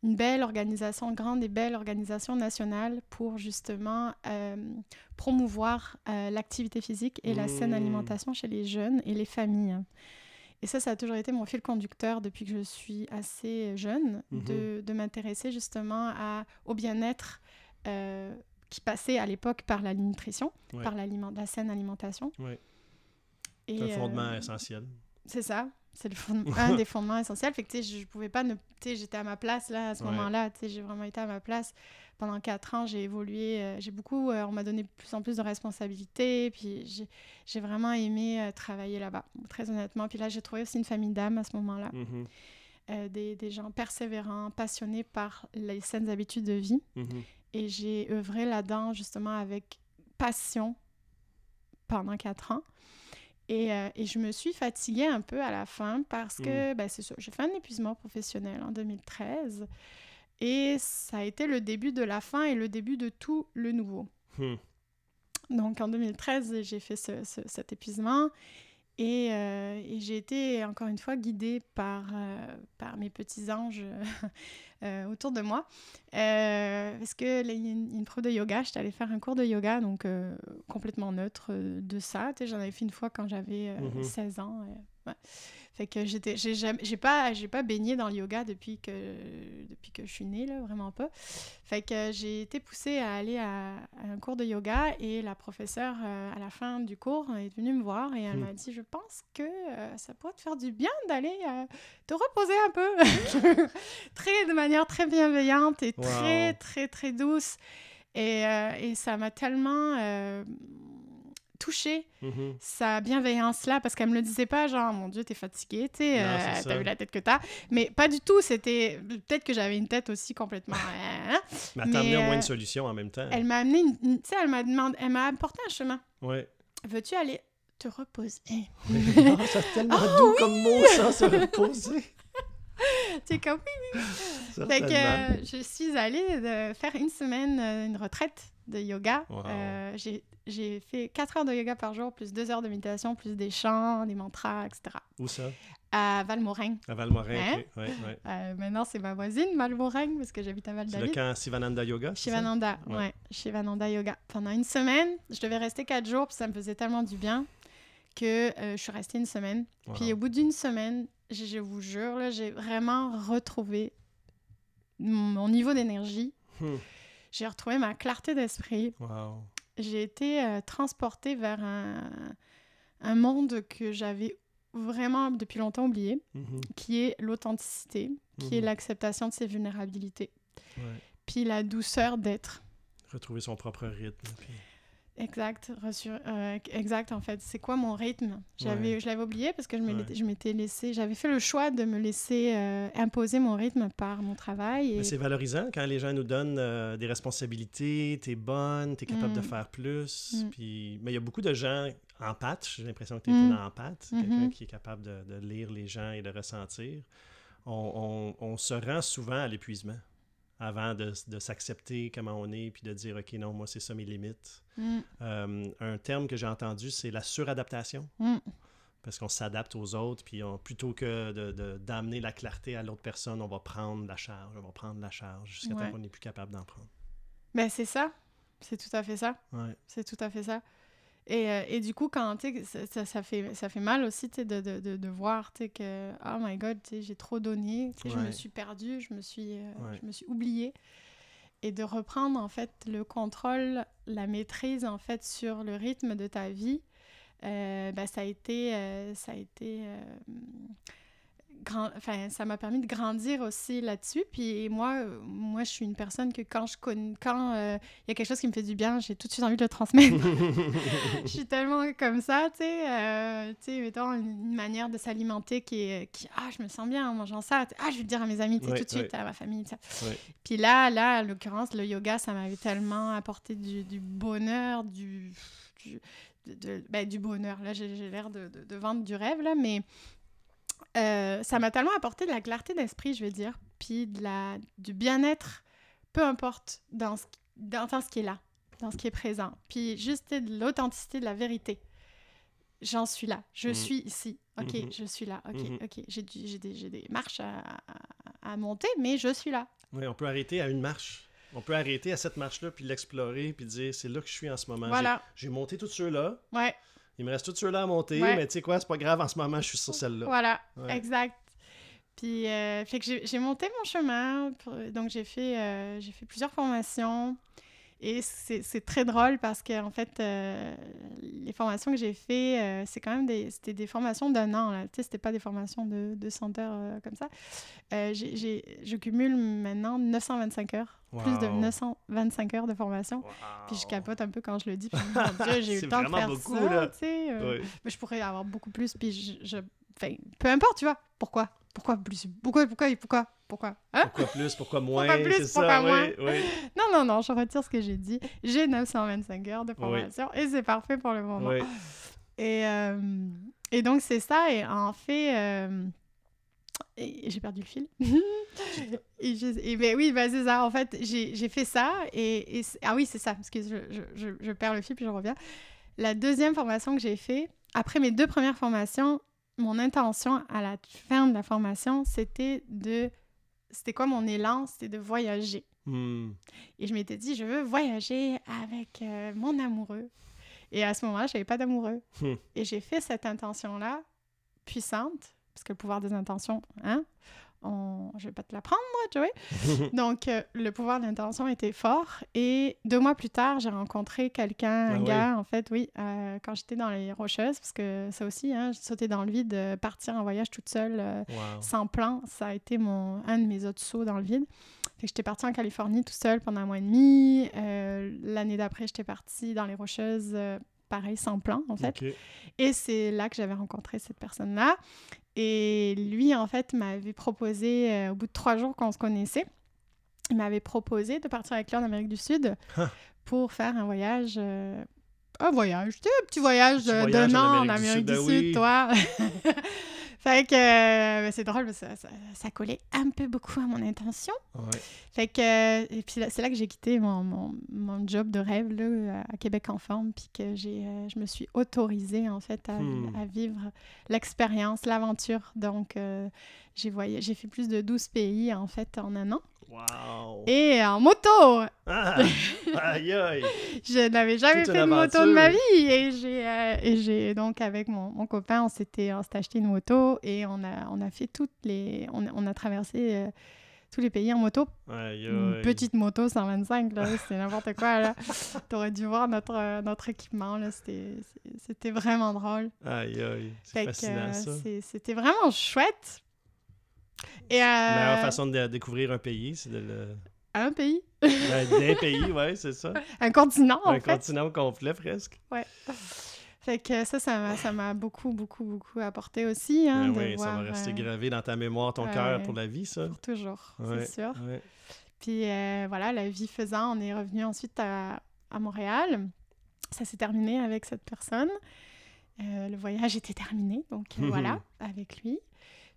une belle organisation, grande et belle organisation nationale pour justement euh, promouvoir euh, l'activité physique et la saine mmh. alimentation chez les jeunes et les familles. Et ça, ça a toujours été mon fil conducteur depuis que je suis assez jeune, mmh de, m'intéresser justement à, au bien-être euh, qui passait à l'époque par la nutrition, par la saine alimentation. C'est un fondement essentiel. C'est ça c'est *laughs* un des fondements essentiels. Fait que, tu sais, je pouvais pas ne... Tu sais, j'étais à ma place, là, à ce moment-là. Tu sais, j'ai vraiment été à ma place. Pendant quatre ans, j'ai évolué. Euh, j'ai beaucoup... Euh, on m'a donné de plus en plus de responsabilités. Puis j'ai vraiment aimé euh, travailler là-bas, très honnêtement. Puis là, j'ai trouvé aussi une famille d'âmes à ce moment-là. Mm-hmm. des, des, gens persévérants, passionnés par les saines habitudes de vie. Mm-hmm. Et j'ai œuvré là-dedans, justement, avec passion pendant quatre ans. Euh, et, je me suis fatiguée un peu à la fin parce que, mm. ben, c'est ça, j'ai fait un épuisement professionnel en 2013. Et ça a été le début de la fin et le début de tout le nouveau. Hmm. Donc en 2013, j'ai fait cet épuisement. Euh, et, j'ai été encore une fois guidée par, euh, par mes petits anges *laughs* euh, autour de moi. parce que y a une, prof de yoga, j'étais allée faire un cours de yoga, donc complètement neutre de ça. J'en avais fait une fois quand j'avais 16 mm-hmm. Ans. Fait que j'étais, j'ai, j'ai pas, j'ai pas baigné dans le yoga depuis que, depuis que je suis née, là, vraiment pas. Fait que j'ai été poussée à aller à, un cours de yoga et la professeure, euh, à la fin du cours, est venue me voir et elle hmm. m'a dit, je pense que euh, ça pourrait te faire du bien d'aller euh, te reposer un peu. *laughs* *laughs* très, de manière très bienveillante et très, très, très douce. Et, et ça m'a tellement touché Mhm. sa bienveillance-là, parce qu'elle me le disait pas, genre, mon Dieu, t'es fatigué, tu sais, Non, euh, ça. t'as vu la tête que t'as. Mais pas du tout, c'était. Peut-être que j'avais une tête aussi complètement. hein. Mais elle t'a amené au moins euh, une solution en même temps. Elle m'a amené, une- tu sais, elle m'a demandé, elle m'a apporté un chemin. Ouais. Veux-tu aller te reposer? *laughs* Ah, c'est tellement doux comme mot, ça, se reposer. *laughs* sais, comme oui. Que Certainement. euh, je suis allée de faire une semaine, euh, une retraite de yoga. Wow. Euh, j'ai- fait 4 heures de yoga par jour, plus 2 heures de méditation, plus des chants, des mantras, etc. Où ça? À Valmorin. À Valmorin, Hein? ok. Ouais, ouais. Euh, maintenant, c'est ma voisine, Valmorin, parce que j'habite à Val C'est le camp Sivananda Yoga? Shivananda, Ouais. ouais. Shivananda Yoga. Pendant une semaine, je devais rester 4 jours, puis ça me faisait tellement du bien que euh, je suis restée une semaine. Wow. Puis au bout d'une semaine, je, je vous jure, j'ai vraiment retrouvé mon, mon niveau d'énergie. Hmm. J'ai retrouvé ma clarté d'esprit. Wow. J'ai été euh, transportée vers un, un monde que j'avais vraiment depuis longtemps oublié, Mhm. qui est l'authenticité, qui est Mhm. l'acceptation de ses vulnérabilités, Ouais. puis la douceur d'être. Retrouver son propre rythme. puis- Exact, euh, exact en fait. C'est quoi mon rythme? J'avais, Ouais. Je l'avais oublié parce que je, me Ouais. je m'étais laissé, j'avais fait le choix de me laisser euh, imposer mon rythme par mon travail. Et... C'est valorisant quand les gens nous donnent euh, des responsabilités, t'es bonne, t'es capable de Mm. faire plus. Mm. Puis... Mais il y a beaucoup de gens empathes, j'ai l'impression que tu es Mm. une empathe, Mhm. quelqu'un qui est capable de, de lire les gens et de ressentir. On, on- on se rend souvent à l'épuisement avant de, de s'accepter comment on est, puis de dire, OK, non, moi, c'est ça mes limites. Mm, Euh, un terme que j'ai entendu, c'est la suradaptation. mm. Parce qu'on s'adapte aux autres, puis on- plutôt que de- de- d'amener la clarté à l'autre personne, on va prendre la charge, on va prendre la charge jusqu'à Ouais. temps qu'on n'est plus capable d'en prendre. Ben c'est ça, c'est tout à fait ça. Ouais. C'est tout à fait ça. Et, euh, et du coup, quand ça, ça, ça fait, ça fait mal aussi de, de, de, de voir que, oh my god, j'ai trop donné, tu sais, je me Ouais. suis perdue, je me suis, euh, Ouais. je me suis oubliée. Et de reprendre en fait le contrôle, la maîtrise en fait sur le rythme de ta vie, euh, ben, ça a été, euh, ça a été grand, enfin, ça m'a permis de grandir aussi là-dessus. Puis moi, euh, moi, je suis une personne que quand je connais, quand euh, il y a quelque chose qui me fait du bien, j'ai tout de suite envie de le transmettre. *laughs* *laughs* je suis tellement comme ça, tu sais. euh, tu sais, mettons, une, manière de s'alimenter qui est, qui, ah, je me sens bien en mangeant ça. Ah, je vais le dire à mes amis, tu sais, Ouais, tout de suite, à ma famille, ça. Ouais. Puis là, là, en l'occurrence, le yoga, ça m'avait tellement apporté du, du bonheur, du, du, de- de- ben, du bonheur. Là, j'ai j'ai l'air de, de- de vendre du rêve, là, mais euh, ça m'a tellement apporté de la clarté d'esprit, je veux dire, puis de la, du bien-être, peu importe, dans ce, dans, dans ce qui est là, dans ce qui est présent. Puis juste de l'authenticité, de la vérité. J'en suis là, je Mhm. suis ici. Ok, Mhm. je suis là. Ok, Mhm. ok. J'ai des, j'ai des marches à, à- monter, mais je suis là. Oui, on peut arrêter à une marche. On peut arrêter à cette marche-là, puis l'explorer, puis dire c'est là que je suis en ce moment. Voilà. J'ai j'ai monté tous ceux-là. Ouais, Il me reste tous ceux-là à monter, Ouais. mais tu sais quoi, c'est pas grave, en ce moment, je suis sur celle-là. voilà, Ouais. exact. Puis, euh, fait que j'ai monté mon chemin. pour- donc, j'ai fait, euh, j'ai fait plusieurs formations. Et c'est très drôle parce que, en fait, euh, les formations que j'ai fait, euh, c'est quand même des, c'était des formations d'un an. là. Tu sais, c'était pas des formations de 200 heures euh, comme ça. Euh, je cumule maintenant 925 heures. Plus de Wow. 925 heures de formation. Wow. Puis je capote un peu quand je le dis. Puis je *laughs* me dis, mon Dieu, j'ai eu le temps de faire beaucoup, ça, tu sais. euh, Ouais. mais je pourrais avoir beaucoup plus. Puis je, je- enfin, peu importe, tu vois. Pourquoi? Pourquoi plus? Pourquoi Pourquoi Pourquoi? Pourquoi? Hein? Pourquoi plus, pourquoi moins, Pourquoi plus, c'est pourquoi ça, moins? oui, oui. *laughs* Non, non, non, je retire ce que j'ai dit. J'ai 925 heures de formation et c'est parfait pour le moment. Et, euh, et donc, c'est ça. Et en fait, euh, j'ai perdu le fil. *laughs* et je- et ben oui, ben c'est ça. En fait, j'ai j'ai fait ça. Et, ah oui, c'est ça. Parce que je, je, je, je perds le fil puis je reviens. La deuxième formation que j'ai fait, après mes deux premières formations, mon intention à la fin de la formation, c'était de. C'était quoi mon élan? C'était de voyager. Hmm. Et je m'étais dit, je veux voyager avec euh, mon amoureux. Et à ce moment-là, je n'avais pas d'amoureux. Hmm. Et j'ai fait cette intention-là, puissante, parce que le pouvoir des intentions, hein, on... je vais pas te l'apprendre, Joey. *laughs* Donc, euh, le pouvoir de l'intention était fort. Et deux mois plus tard, j'ai rencontré quelqu'un, un Ah gars, en fait, oui, euh, quand j'étais dans les Rocheuses, parce que ça aussi, hein, j'ai sauté dans le vide, euh, partir en voyage toute seule, euh, Wow. sans plan, ça a été mon, un de mes autres sauts dans le vide. Fait que j'étais partie en Californie tout seule pendant un mois et demi. L'année d'après, j'étais partie dans les Rocheuses pareil, sans plan, en fait. Et c'est là que j'avais rencontré cette personne-là. Et lui, en fait, m'avait proposé, euh, au bout de trois jours qu'on se connaissait, il m'avait proposé de partir avec lui en Amérique du Sud pour faire un voyage. Euh, un voyage, tu sais, un petit voyage d'un an en Amérique du Sud, ben toi. *laughs* Fait que euh, c'est drôle, ça, ça, collait un peu beaucoup à mon intention. Fait que, et puis c'est là que j'ai quitté mon, mon, mon, job de rêve là, à Québec en forme, puis que j'ai, euh, je me suis autorisée en fait à, hmm. à vivre l'expérience, l'aventure. Donc, euh, j'ai, voyagé, j'ai fait plus de 12 pays en fait en un an. Et en moto! Ah! Aïe aïe! *laughs* je n'avais jamais fait de moto de ma vie. Et j'ai, euh, et j'ai donc, avec mon, mon copain, on s'était, on s'était acheté une moto et on a, on a fait toutes les. On, on a traversé euh, tous les pays en moto. Aïe, aïe. Une petite moto 125, là, c'était n'importe quoi. Là. *laughs* T'aurais dû voir notre, notre équipement, là. C'était, c'était vraiment drôle. Aïe, aïe. C'est fascinant, ça. C'était vraiment chouette. Et La meilleure façon de découvrir un pays, c'est de le. Un pays? ben, d'un pays, ouais, c'est ça. Un continent, en un fait. Continent complet, presque. Ouais. Fait que ça, ça m'a beaucoup, beaucoup, beaucoup apporté aussi. Hein, ben oui, ça va rester euh, gravé dans ta mémoire, ton cœur pour la vie, ça. Pour toujours, c'est sûr. Puis euh, voilà, la vie faisant, on est revenu ensuite à, à Montréal. Ça s'est terminé avec cette personne. Euh, le voyage était terminé, donc voilà, avec lui.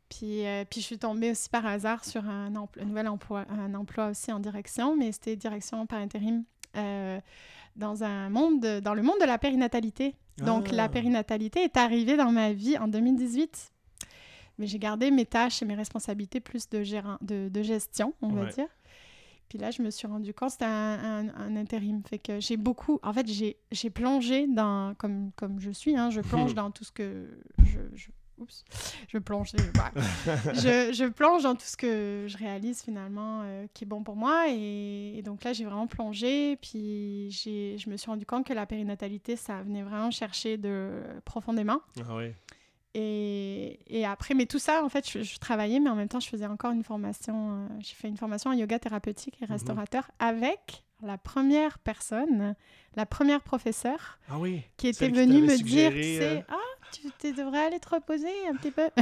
Puis, euh, puis je suis tombée aussi par hasard sur un, nouvel emploi, un emploi aussi en direction, mais c'était direction par intérim euh, dans, un monde dans le monde de la périnatalité. Donc la ah. périnatalité est arrivée dans ma vie en 2018. Mais j'ai gardé mes tâches et mes responsabilités plus de, gérant, de, de gestion, on va dire. Puis là, je me suis rendu compte, c'était un, un, intérim. Fait que j'ai beaucoup. En fait, j'ai plongé dans. Comme, comme je suis, hein, je plonge *laughs* dans tout ce que je Oups, je plonge. je, je, plonge dans tout ce que je réalise finalement euh, qui est bon pour moi. Et, donc là, j'ai vraiment plongé. Puis je me suis rendu compte que la périnatalité, ça venait vraiment chercher de profondément. Ah oui. Et, et, après, mais tout ça, en fait, je, travaillais, mais en même temps, je faisais encore une formation. Euh, j'ai fait une formation en yoga thérapeutique et mhm. restaurateur avec la première personne, la première professeure ah oui, qui était venue me dire, euh... ah, tu devrais aller te reposer un petit peu. *laughs*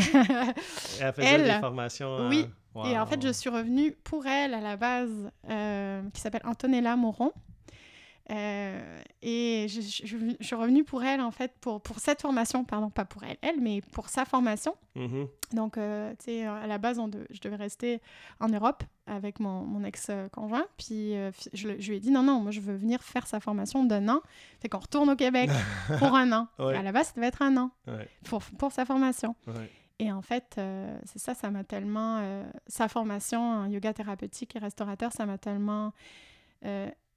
elle faisait des formations. Euh, oui. Et en fait, je suis revenue pour elle à la base, euh, qui s'appelle Antonella Moron. Euh, et je, suis revenue pour elle, en fait, pour, pour cette formation, pardon, pas pour elle, elle, mais pour sa formation. Mm-hmm. Donc, euh, tu sais, à la base, on je devais rester en Europe avec mon, mon ex-conjoint. Puis, euh, je, lui ai dit, non, non, moi, je veux venir faire sa formation d'un an. Fait qu'on retourne au Québec *laughs* pour un an. À la base, ça devait être un an pour, pour sa formation. Et en fait, c'est ça, ça m'a tellement... sa formation en yoga thérapeutique et restaurateur, ça m'a tellement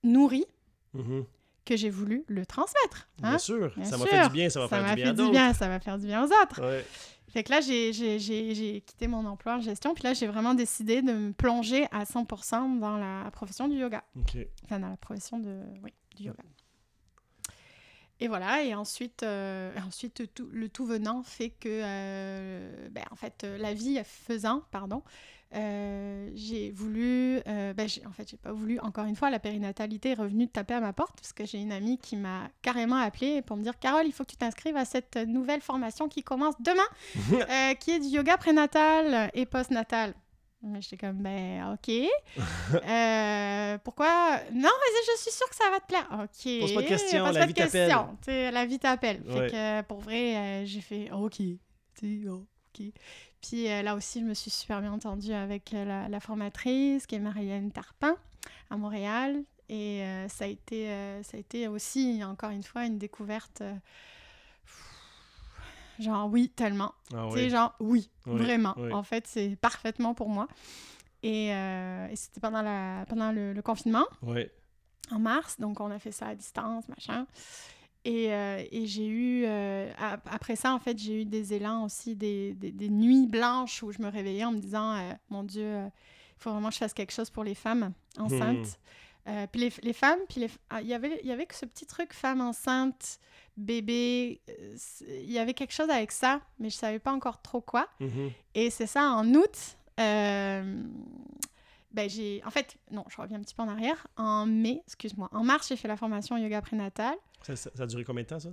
nourri Mhm. que j'ai voulu le transmettre. Hein? Bien sûr, ça m'a fait du bien, ça va faire du bien, du bien Ça va faire du bien aux autres. Fait que là, j'ai quitté mon emploi en gestion, puis là, j'ai vraiment décidé de me plonger à 100% dans la profession du yoga. Enfin, dans la profession de, oui, du yoga. Et voilà, et ensuite, euh, *laughs* ensuite tout, le tout venant fait que, euh, ben, en fait, la vie faisant, pardon, euh, j'ai voulu, euh, ben en fait, j'ai pas voulu, encore une fois, la périnatalité est revenue de taper à ma porte parce que j'ai une amie qui m'a carrément appelée pour me dire Carole, il faut que tu t'inscrives à cette nouvelle formation qui commence demain, *laughs* euh, qui est du yoga prénatal et postnatal. Mais j'étais comme, ben, ok. *laughs* pourquoi? Non, mais je suis sûre que ça va te plaire. Ok. Pose pas de questions, la, vie t'appelle. La vie t'appelle. Fait que pour vrai, j'ai fait, ok. ok. Puis euh, là aussi, je me suis super bien entendue avec euh, la, formatrice, qui est Marianne Tarpin, à Montréal. Et euh, ça, a été, ça a été aussi, encore une fois, une découverte. genre, oui, tellement. Ah, sais, genre, oui, vraiment. En fait, c'est parfaitement pour moi. Et, c'était pendant, la, pendant le, le confinement. En mars, donc on a fait ça à distance, machin. Euh, et, j'ai eu, euh, après ça, en fait, j'ai eu des élans aussi, des, des, nuits blanches où je me réveillais en me disant, euh, mon Dieu, il faut vraiment que je fasse quelque chose pour les femmes enceintes. Hmm. puis les, les, femmes, puis les, ah, y avait, il y avait que ce petit truc femme enceinte, bébé, il y avait quelque chose avec ça, mais je savais pas encore trop quoi. Mm-hmm. Et c'est ça, en août, ben j'ai, en fait, non, je reviens un petit peu en arrière. En mai, excuse-moi, en mars, j'ai fait la formation yoga prénatal. Ça, a duré combien de temps, ça?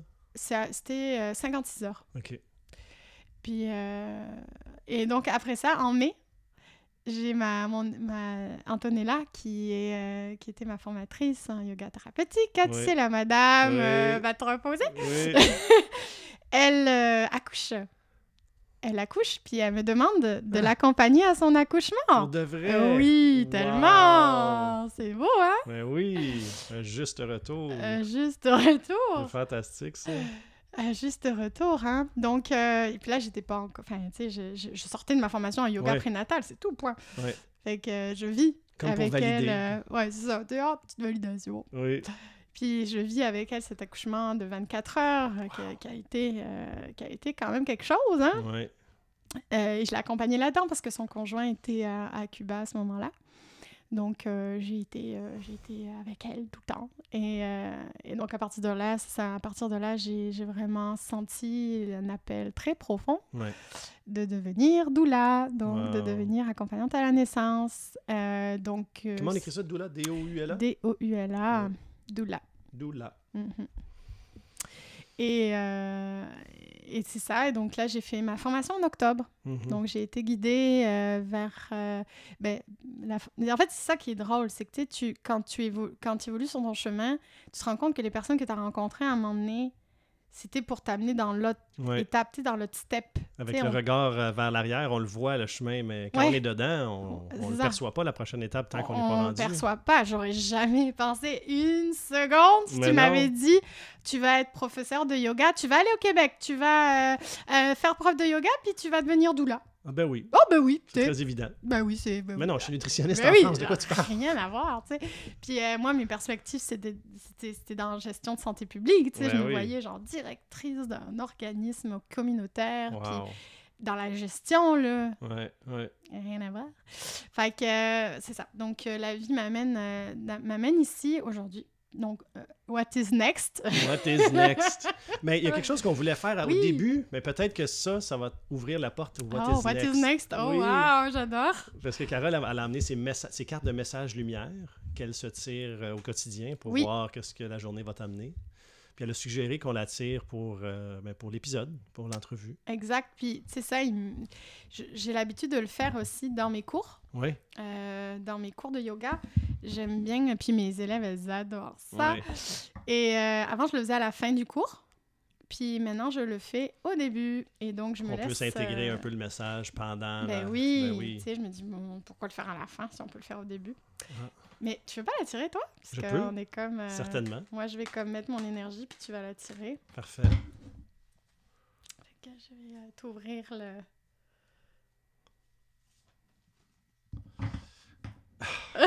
C'était 56 heures. OK. Puis, euh, et donc après ça, en mai, j'ai ma, mon, ma Antonella qui, est, euh, qui était ma formatrice en yoga thérapeutique. Tu sais, la madame euh, va te reposer. *laughs* elle accouche. Elle accouche, puis elle me demande de ah. l'accompagner à son accouchement. De vrai? Oui, tellement! C'est beau, hein? Ben oui, un juste retour. Un juste retour. C'est fantastique, ça. juste retour, hein? Donc, euh, et puis là, j'étais pas encore. Enfin, tu sais, je, je, sortais de ma formation en yoga prénatal, c'est tout, point. Ouais. Fait que euh, je vis Comme avec pour valider. elle. Euh, ouais, c'est ça. Oh, petite validation. Oui. Puis je vis avec elle cet accouchement de 24 heures qui, a été, qui a été quand même quelque chose, hein? Ouais. et je l'ai accompagnée là-dedans parce que son conjoint était à, à Cuba à ce moment-là. Donc, euh, j'ai été, euh, j'ai été avec elle tout le temps. Et, euh, et donc, à partir de là, ça, à partir de là, j'ai, vraiment senti un appel très profond de devenir doula, donc de devenir accompagnante à la naissance. donc, Comment on écrit ça, doula? D-O-U-L-A? D-O-U-L-A, doula. Doula. Mm-hmm. Et, et c'est ça. Et donc là, j'ai fait ma formation en octobre. Mhm. Donc j'ai été guidée euh, vers. Euh, ben, En fait, c'est ça qui est drôle. C'est que tu, quand, tu quand évolues sur ton chemin, tu te rends compte que les personnes que tu as rencontrées à un moment donné, c'était pour t'amener dans l'autre étape, dans l'autre step. Avec le regard vers l'arrière, on le voit, le chemin, mais quand on est dedans, on ne perçoit pas la prochaine étape tant qu'on n'est pas rendu. On ne perçoit pas. J'aurais jamais pensé une seconde si tu m'avais dit tu vas être professeur de yoga, tu vas aller au Québec, tu vas euh, euh, faire prof de yoga, puis tu vas devenir doula. Ah ben oui. Oh ben oui. C'est très évident. Ben oui, c'est... Ben mais non, je suis nutritionniste ben en France, de quoi tu parles? Rien à voir, tu sais. Puis euh, moi, mes perspectives, c'était, dans la gestion de santé publique, tu sais. je me voyais genre directrice d'un organisme communautaire, puis dans la gestion, là. Ouais, ouais. Rien à voir. Fait que euh, c'est ça. Donc, euh, la vie m'amène, m'amène ici aujourd'hui. Donc, euh, what is next? *laughs* what is next? Mais il y a quelque chose qu'on voulait faire au début, mais peut-être que ça, ça va ouvrir la porte au What, oh, is, what next. is next? Oh, wow, j'adore! Parce que Carole, elle a amené ses, ses cartes de message lumière qu'elle se tire euh, au quotidien pour voir ce que la journée va t'amener. Puis elle a suggéré qu'on la tire pour, euh, ben, pour l'épisode, pour l'entrevue. Exact. Puis, c'est ça, j'ai l'habitude de le faire aussi dans mes cours. Oui. Euh, dans mes cours de yoga. J'aime bien, puis mes élèves, elles adorent ça. Et euh, avant, je le faisais à la fin du cours. Puis maintenant, je le fais au début. Et donc, je me on laisse... peut s'intégrer un peu le message pendant... Ben, oui. ben oui. Tu sais, je me dis, bon, pourquoi le faire à la fin si on peut le faire au début? Ah. Mais tu veux pas la tirer, toi? Parce je peux. On est comme... Euh, Certainement. Moi, je vais comme mettre mon énergie, puis tu vas la tirer. Parfait. je vais euh, t'ouvrir le... *laughs*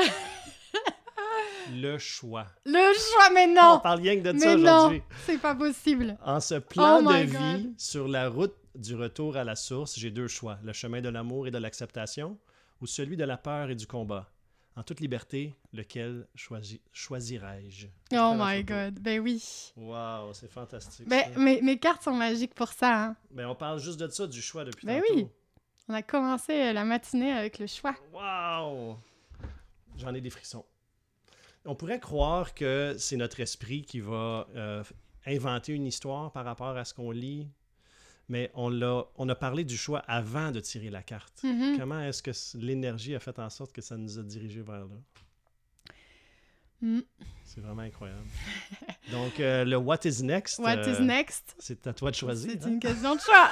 le choix. Le choix, mais non! On parle rien que de ça aujourd'hui. c'est pas possible. En ce plan oh de vie, sur la route du retour à la source, j'ai deux choix. Le chemin de l'amour et de l'acceptation ou celui de la peur et du combat? En toute liberté, lequel choisirais-je? Oh my God, ben oui. Wow, c'est fantastique. Ben, mes, mes, cartes sont magiques pour ça. Hein. Ben, on parle juste de ça, du choix depuis ben oui. On a commencé la matinée avec le choix. Wow! J'en ai des frissons. On pourrait croire que c'est notre esprit qui va euh, inventer une histoire par rapport à ce qu'on lit, mais on a, on a parlé du choix avant de tirer la carte. Mm-hmm. Comment est-ce que l'énergie a fait en sorte que ça nous a dirigés vers là? Mm. C'est vraiment incroyable. *laughs* Donc, euh, le What is next? What is euh, next? C'est à toi de choisir. C'est hein? une question de choix.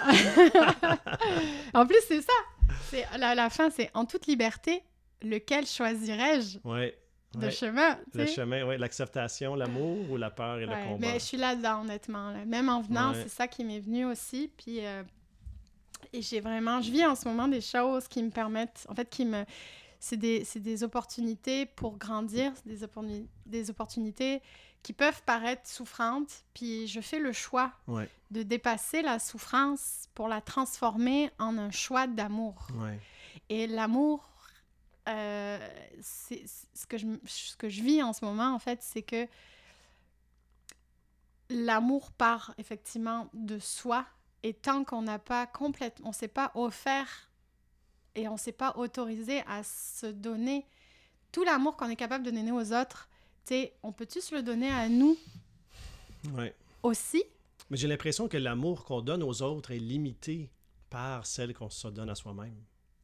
*laughs* en plus, c'est ça. La, la fin, c'est en toute liberté, lequel choisirais-je? Oui. Le chemin. Le chemin, oui. L'acceptation, l'amour ou la peur et le combat? Mais je suis là-dedans, honnêtement. Même en venant, c'est ça qui m'est venu aussi. Puis, euh, et j'ai vraiment, je vis en ce moment des choses qui me permettent, en fait, qui me. C'est des, des, opportunités pour grandir, des, des opportunités qui peuvent paraître souffrantes, puis je fais le choix de dépasser la souffrance pour la transformer en un choix d'amour. Et l'amour, euh, c'est ce que je ce que je vis en ce moment en fait c'est que l'amour part effectivement de soi et tant qu'on n'a pas complètement on s'est pas offert et on s'est pas autorisé à se donner tout l'amour qu'on est capable de donner aux autres tu sais on peut-tu se le donner à nous ouais. aussi? Mais j'ai l'impression que l'amour qu'on donne aux autres est limité par celle qu'on se donne à soi-même.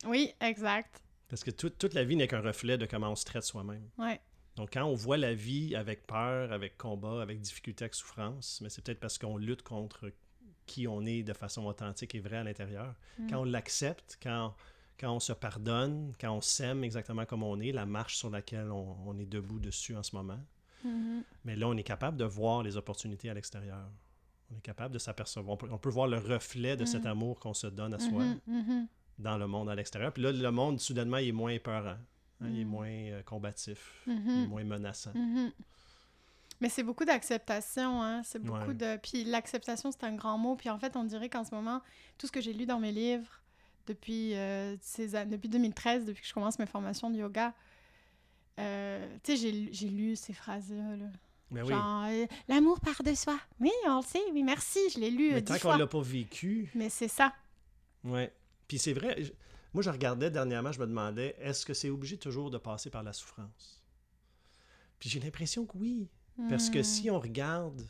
Oui, exact. Parce que toute la vie n'est qu'un reflet de comment on se traite soi-même. Ouais. Donc, quand on voit la vie avec peur, avec combat, avec difficulté, avec souffrance, mais c'est peut-être parce qu'on lutte contre qui on est de façon authentique et vraie à l'intérieur. Mm. Quand on l'accepte, quand, quand on se pardonne, quand on s'aime exactement comme on est, la marche sur laquelle on, on est debout dessus en ce moment, Mhm. mais là, on est capable de voir les opportunités à l'extérieur. On est capable de s'apercevoir. On peut, on peut voir le reflet de cet Mhm. amour qu'on se donne à soi mhm. Dans le monde à l'extérieur. Puis là, le monde, soudainement, il est moins épeurant. hein, Il est Mhm. moins euh, combatif. Mhm. Il est moins menaçant. Mhm. Mais c'est beaucoup d'acceptation, hein? C'est beaucoup Ouais. de... Puis l'acceptation, c'est un grand mot. Puis en fait, on dirait qu'en ce moment, tout ce que j'ai lu dans mes livres depuis, euh, ces an- depuis 2013, depuis que je commence mes formations de yoga, euh, tu sais, j'ai, lu ces phrases-là. là. Mais oui. Genre, euh, l'amour part de soi. Oui, on le sait. Oui, merci. Je l'ai lu Mais tant qu'on l'a pas vécu, Mais c'est ça. ouais. Puis c'est vrai, moi je regardais dernièrement, je me demandais, est-ce que c'est obligé toujours de passer par la souffrance? Puis j'ai l'impression que oui. Parce que Hmm. si on regarde,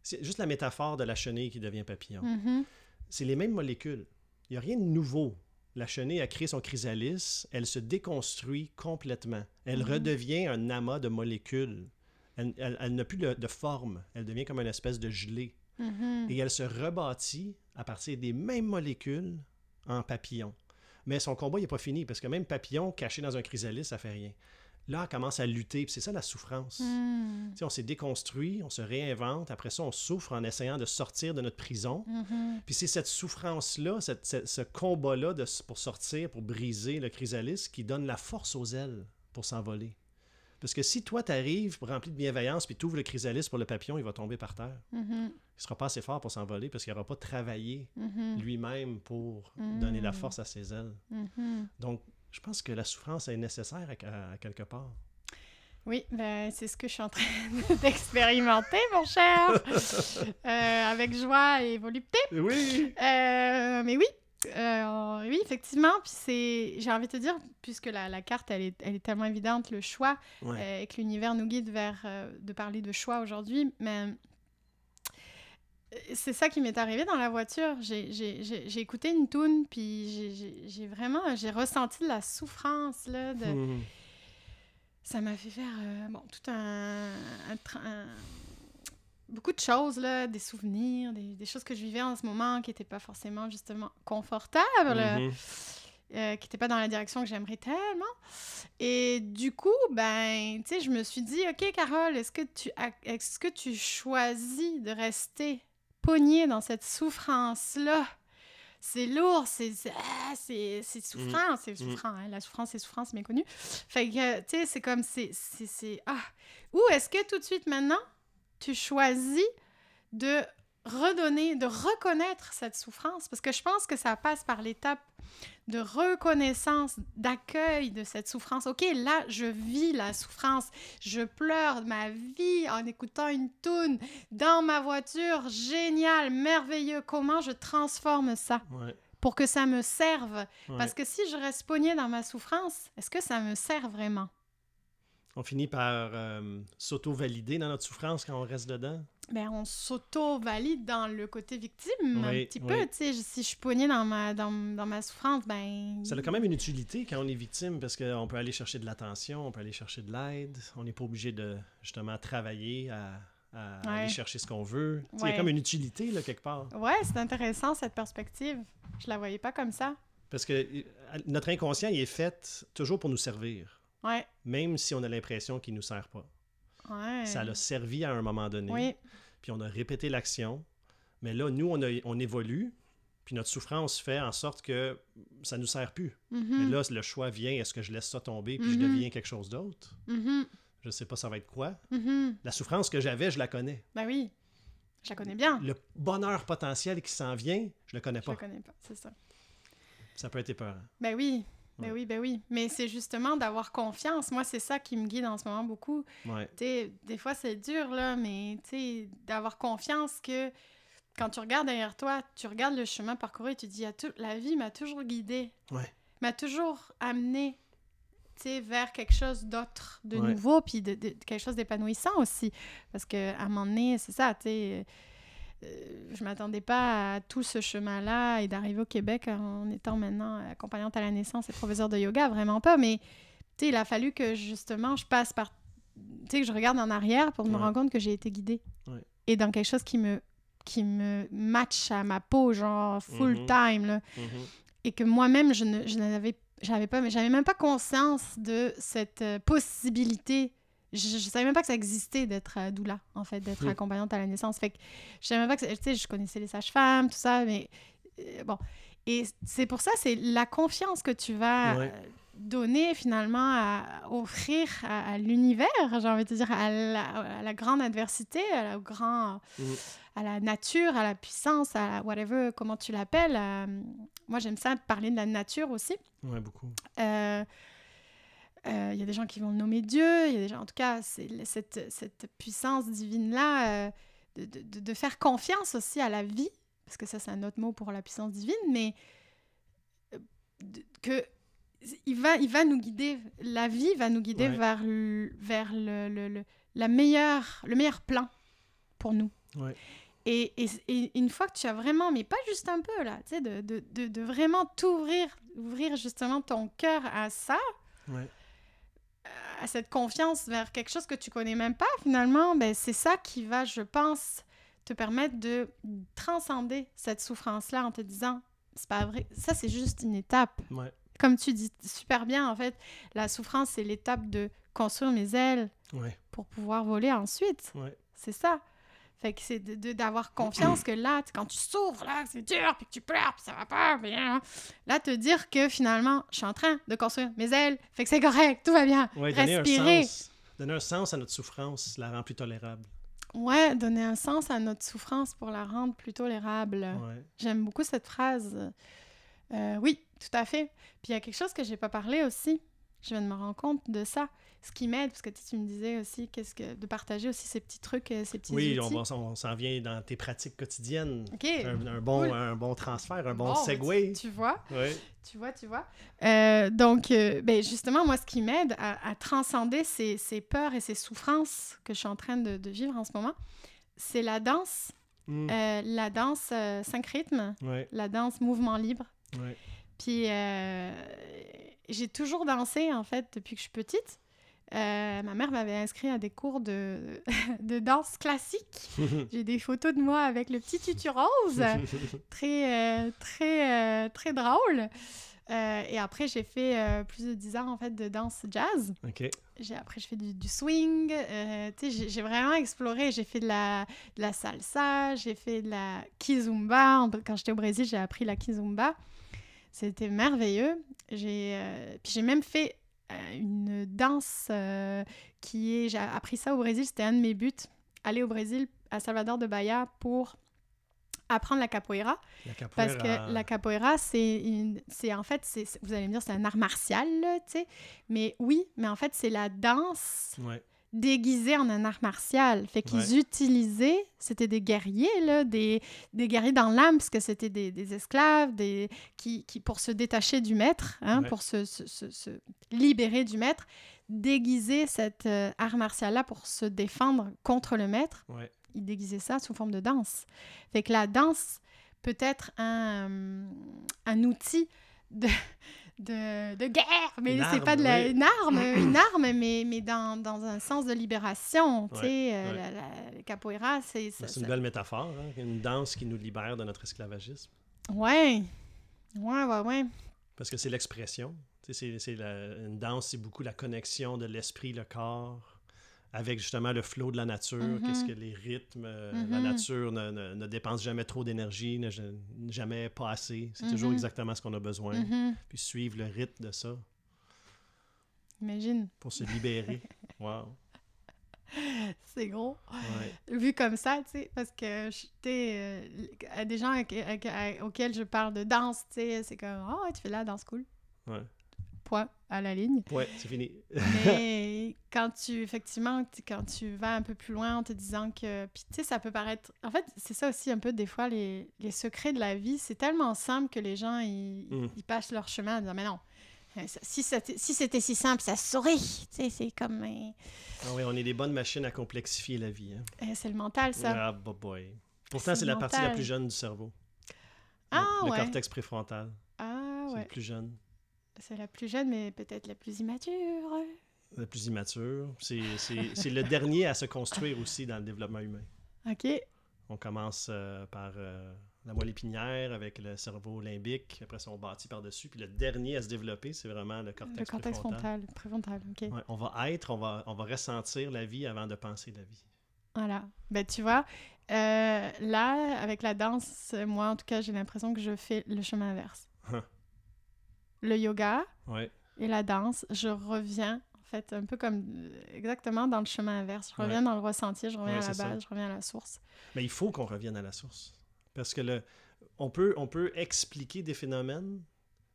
c'est juste la métaphore de la chenille qui devient papillon. Mhm. c'est les mêmes molécules. Il n'y a rien de nouveau. La chenille a créé son chrysalis, elle se déconstruit complètement. Elle Mhm. redevient un amas de molécules. Elle, elle- elle n'a plus de, de forme. Elle devient comme une espèce de gelée. Mhm. Et elle se rebâtit à partir des mêmes molécules en papillon. Mais son combat n'est pas fini, parce que même papillon caché dans un chrysalis, ça fait rien. Là, elle commence à lutter, c'est ça la souffrance. Sais, on s'est déconstruit, on se réinvente, après ça, on souffre en essayant de sortir de notre prison. Mhm. Puis c'est cette souffrance-là, ce combat-là pour sortir, pour briser le chrysalis, qui donne la force aux ailes pour s'envoler. Parce que si toi, t'arrives rempli de bienveillance, puis tu ouvres le chrysalis pour le papillon, il va tomber par terre. Mhm. Il sera pas assez fort pour s'envoler parce qu'il n'aura pas travaillé Mhm. lui-même pour Mm. donner la force à ses ailes. Mhm. Donc, je pense que la souffrance est nécessaire à, à- à quelque part. Oui, ben, c'est ce que je suis en train *laughs* d'expérimenter, mon cher, *laughs* Euh, avec joie et volupté. Oui! Euh, mais oui, euh, oui, effectivement. Puis c'est, j'ai envie de te dire, puisque la, la carte, elle est, elle est tellement évidente, le choix, Ouais. euh, et que l'univers nous guide vers euh, de parler de choix aujourd'hui, mais euh, c'est ça qui m'est arrivé dans la voiture. J'ai, j'ai, j'ai, j'ai écouté une tune, puis j'ai, vraiment, j'ai ressenti de la souffrance là, de Hmm. ça m'a fait faire bon, tout un, un tra- un- beaucoup de choses, là, des souvenirs, des, des choses que je vivais en ce moment qui n'étaient pas forcément justement confortables, Mhm. euh, qui n'étaient pas dans la direction que j'aimerais tellement. Et du coup, ben, tu sais, je me suis dit, OK, Carole, est-ce que tu, est-ce que tu choisis de rester pognée dans cette souffrance-là? C'est lourd, c'est ah, c'est- c'est souffrant, c'est souffrant. hein. La souffrance, c'est souffrance méconnue. Fait que, tu sais, c'est comme, c'est, c'est, c'est- ah. Ou est-ce que tout de suite maintenant, tu choisis de redonner, de reconnaître cette souffrance? Parce que je pense que ça passe par l'étape de reconnaissance, d'accueil de cette souffrance. OK, là, je vis la souffrance. Je pleure ma vie en écoutant une toune dans ma voiture. Génial, merveilleux. Comment je transforme ça Ouais. pour que ça me serve? Ouais. Parce que si je reste pognée dans ma souffrance, est-ce que ça me sert vraiment? On finit par euh, s'auto-valider dans notre souffrance quand on reste dedans? Ben, on s'auto-valide dans le côté victime un petit oui. peu. Si je suis pognée dans ma, dans, dans ma souffrance, ben... Ça a quand même une utilité quand on est victime parce qu'on peut aller chercher de l'attention, on peut aller chercher de l'aide. On n'est pas obligé de justement travailler à, à Ouais. aller chercher ce qu'on veut. Il y a comme une utilité là, quelque part. Ouais, c'est intéressant cette perspective. Je la voyais pas comme ça. Parce que euh, notre inconscient il est fait toujours pour nous servir, Ouais, même si on a l'impression qu'il ne nous sert pas. ouais. Ça l'a servi à un moment donné, Oui, puis on a répété l'action. Mais là, nous, on, a- on évolue, puis notre souffrance fait en sorte que ça ne nous sert plus. mhm, Mais là, le choix vient, est-ce que je laisse ça tomber, puis je Mhm. deviens quelque chose d'autre? mhm, Je sais pas ça va être quoi. La souffrance que j'avais, je la connais. Ben oui, je la connais bien. Le bonheur potentiel qui s'en vient, je le connais Je la pas. connais pas, c'est ça. Ça peut être épeurant. Ben oui, ben oui, ben oui. Mais c'est justement d'avoir confiance. Moi, c'est ça qui me guide en ce moment beaucoup. Ouais. Des fois, c'est dur, là, mais d'avoir confiance que quand tu regardes derrière toi, tu regardes le chemin parcouru et tu te dis, Ah, la vie m'a toujours guidée, Ouais. m'a toujours amené vers quelque chose d'autre, de Ouais. nouveau, puis de, de- quelque chose d'épanouissant aussi. Parce que à un moment donné, c'est ça, tu sais, je m'attendais pas à tout ce chemin-là et d'arriver au Québec en étant maintenant accompagnante à la naissance et professeure de yoga, vraiment pas. Mais il a fallu que justement je passe par, tu sais, que je regarde en arrière pour me rendre compte que j'ai été guidée et dans quelque chose qui me qui me match à ma peau, genre full mhm. time, là. Mhm. et que moi-même je ne je n'avais j'avais pas j'avais même pas conscience de cette euh, possibilité je, ne savais même pas que ça existait d'être euh, doula, en fait, d'être accompagnante à la naissance. Fait que je savais même pas que, tu sais, je connaissais les sages-femmes, tout ça, mais euh, bon. Et c'est pour ça, c'est la confiance que tu vas euh, donner finalement à offrir à, l'univers, j'ai envie de dire, à la, grande adversité, à la, grand, mm. à la nature, à la puissance, à whatever, comment tu l'appelles. moi, j'aime ça parler de la nature aussi. Ouais, beaucoup. Euh, il y a des gens qui vont le nommer Dieu, il y a des gens, en tout cas, c'est cette, cette puissance divine-là, euh, de, de, de, faire confiance aussi à la vie, parce que ça, c'est un autre mot pour la puissance divine, mais euh, que il va, il va nous guider, la vie va nous guider vers, le, vers le, le, la meilleure, le meilleur plan pour nous. Et, et, une fois que tu as vraiment, mais pas juste un peu là, tu sais, de, de, de, vraiment t'ouvrir, ouvrir justement ton cœur à ça, à cette confiance vers quelque chose que tu connais même pas, finalement, ben, c'est ça qui va, je pense, te permettre de transcender cette souffrance-là en te disant, c'est pas vrai, ça c'est juste une étape. Comme tu dis super bien, en fait, la souffrance, c'est l'étape de construire mes ailes pour pouvoir voler ensuite. C'est ça. Fait que c'est d'avoir confiance que là, quand tu souffres, là, c'est dur, puis que tu pleures, puis ça va pas, bien. Là, te dire que finalement, je suis en train de construire mes ailes, fait que c'est correct, tout va bien. Respirer. Donner un, sens, à notre souffrance la rend plus tolérable. Ouais, donner un sens à notre souffrance pour la rendre plus tolérable. J'aime beaucoup cette phrase. Euh, oui, tout à fait. Puis il y a quelque chose que j'ai pas parlé aussi. Je viens de me rendre compte de ça ce qui m'aide, parce que tu me disais aussi qu'est-ce que de partager aussi ces petits trucs, euh, ces petits oui, outils. On, s'en vient dans tes pratiques quotidiennes. Un, bon, un bon transfert, un bon, segue. Tu, vois, oui. tu vois, tu vois. Euh, donc, euh, ben justement, moi, ce qui m'aide à, transcender ces, ces, peurs et ces souffrances que je suis en train de, de vivre en ce moment, c'est la danse. Hmm. la danse 5 rythmes, la danse mouvement libre. Puis j'ai toujours dansé, en fait, depuis que je suis petite. Euh, ma mère m'avait inscrit à des cours de, *laughs* de danse classique. *laughs* J'ai des photos de moi avec le petit tutu rose, *laughs* très, euh, très, euh, très drôle. et après, j'ai fait plus de 10 ans en fait de danse jazz. J'ai, après, je fais du, du swing. j'ai, j'ai vraiment exploré. J'ai fait de la, de la salsa, j'ai fait de la kizumba. Quand j'étais au Brésil, j'ai appris la kizumba. C'était merveilleux. J'ai, puis j'ai même fait une danse euh, qui est. J'ai appris ça au Brésil, c'était un de mes buts. Aller au Brésil, à Salvador de Bahia, pour apprendre la capoeira. Parce que la capoeira, c'est c'est en fait, vous allez me dire, c'est un art martial, tu sais. Mais oui, mais en fait, c'est la danse déguisés en un art martial. Fait qu'ils utilisaient, c'était des guerriers, là, des, des guerriers dans l'âme, parce que c'était des, des, esclaves, des, qui, qui, pour se détacher du maître, hein, pour se, se, se, libérer du maître, déguisaient cet euh, art martial-là pour se défendre contre le maître. Ils déguisaient ça sous forme de danse. Fait que la danse peut être un, un outil de de, de guerre, mais c'est pas de la, une arme, une arme, mais, mais dans, dans un sens de libération. tu sais, euh, la, capoeira, c'est. C'est une belle métaphore, hein? une danse qui nous libère de notre esclavagisme. Ouais, ouais, ouais, ouais. Parce que c'est l'expression. C'est une danse, c'est beaucoup la connexion de l'esprit, le corps avec justement le flot de la nature, mm-hmm. qu'est-ce que les rythmes, euh, la mm-hmm. nature ne, ne, dépense jamais trop d'énergie, ne, jamais pas assez. C'est toujours mm-hmm. exactement ce qu'on a besoin. Puis suivre le rythme de ça. Imagine. Pour se libérer. *laughs* wow. C'est gros. Vu comme ça, tu sais, parce que j'étais euh, des gens auxquels je parle de danse, tu sais, c'est comme, oh, tu fais la danse cool. Ouais point à la ligne. Ouais, c'est fini. Mais *laughs* quand tu, effectivement, quand tu vas un peu plus loin en te disant que. Puis, tu sais, ça peut paraître. En fait, c'est ça aussi un peu, des fois, les, les secrets de la vie. C'est tellement simple que les gens, ils, mm. ils passent leur chemin en disant, mais non. Euh, si c'était si, si simple, ça se saurait. Tu sais, c'est comme. Ah oui, on est des bonnes machines à complexifier la vie. Hein. Eh, c'est le mental, ça. Ah, boy. Pourtant, c'est la partie la plus jeune du cerveau. Ah, le, ouais. le cortex préfrontal. Ah, C'est ouais. le plus jeune. C'est la plus jeune, mais peut-être la plus immature. Le plus immature. C'est le dernier à se construire aussi dans le développement humain. OK. On commence euh, par euh, la moelle épinière avec le cerveau limbique. Après ça, on bâtit par-dessus. Puis le dernier à se développer, c'est vraiment le cortex, Le cortex préfrontal. frontal, préfrontal, OK. Ouais, on va être, on va, on va ressentir la vie avant de penser la vie. Voilà. Ben, tu vois, euh, là, avec la danse, moi, en tout cas, j'ai l'impression que je fais le chemin inverse. Le yoga Ouais. et la danse, je reviens, en fait, un peu comme exactement dans le chemin inverse. Je reviens Ouais. dans le ressenti, je reviens Ouais, à la ça. base, je reviens à la source. Mais il faut qu'on revienne à la source. Parce que le, on, peut, on peut expliquer des phénomènes.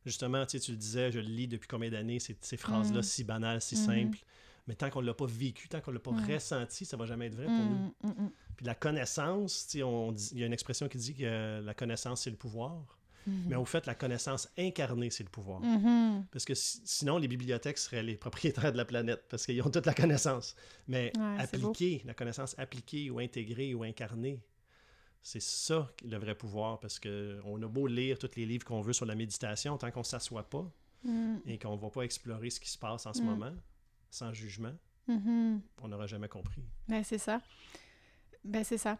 Justement, tu, sais, tu le disais, je le lis depuis combien d'années, ces, ces phrases-là Mm. si banales, si Mhm. simples. Mais tant qu'on ne l'a pas vécu, tant qu'on ne l'a pas ressenti, ça va jamais être vrai pour nous. Mm, mm. Puis la connaissance, tu sais, on dit- il y a une expression qui dit que la connaissance, c'est le pouvoir. Mhm. Mais au fait, la connaissance incarnée, c'est le pouvoir. Mhm. Parce que si- sinon, les bibliothèques seraient les propriétaires de la planète, parce qu'ils ont toute la connaissance. Mais Ouais, appliquée, la connaissance appliquée ou intégrée ou incarnée, c'est ça le vrai pouvoir, parce que on a beau lire tous les livres qu'on veut sur la méditation, tant qu'on ne s'assoit pas Mm, et qu'on ne va pas explorer ce qui se passe en ce moment, sans jugement, mhm. on n'aura jamais compris. Ben, c'est ça. Ben, c'est ça.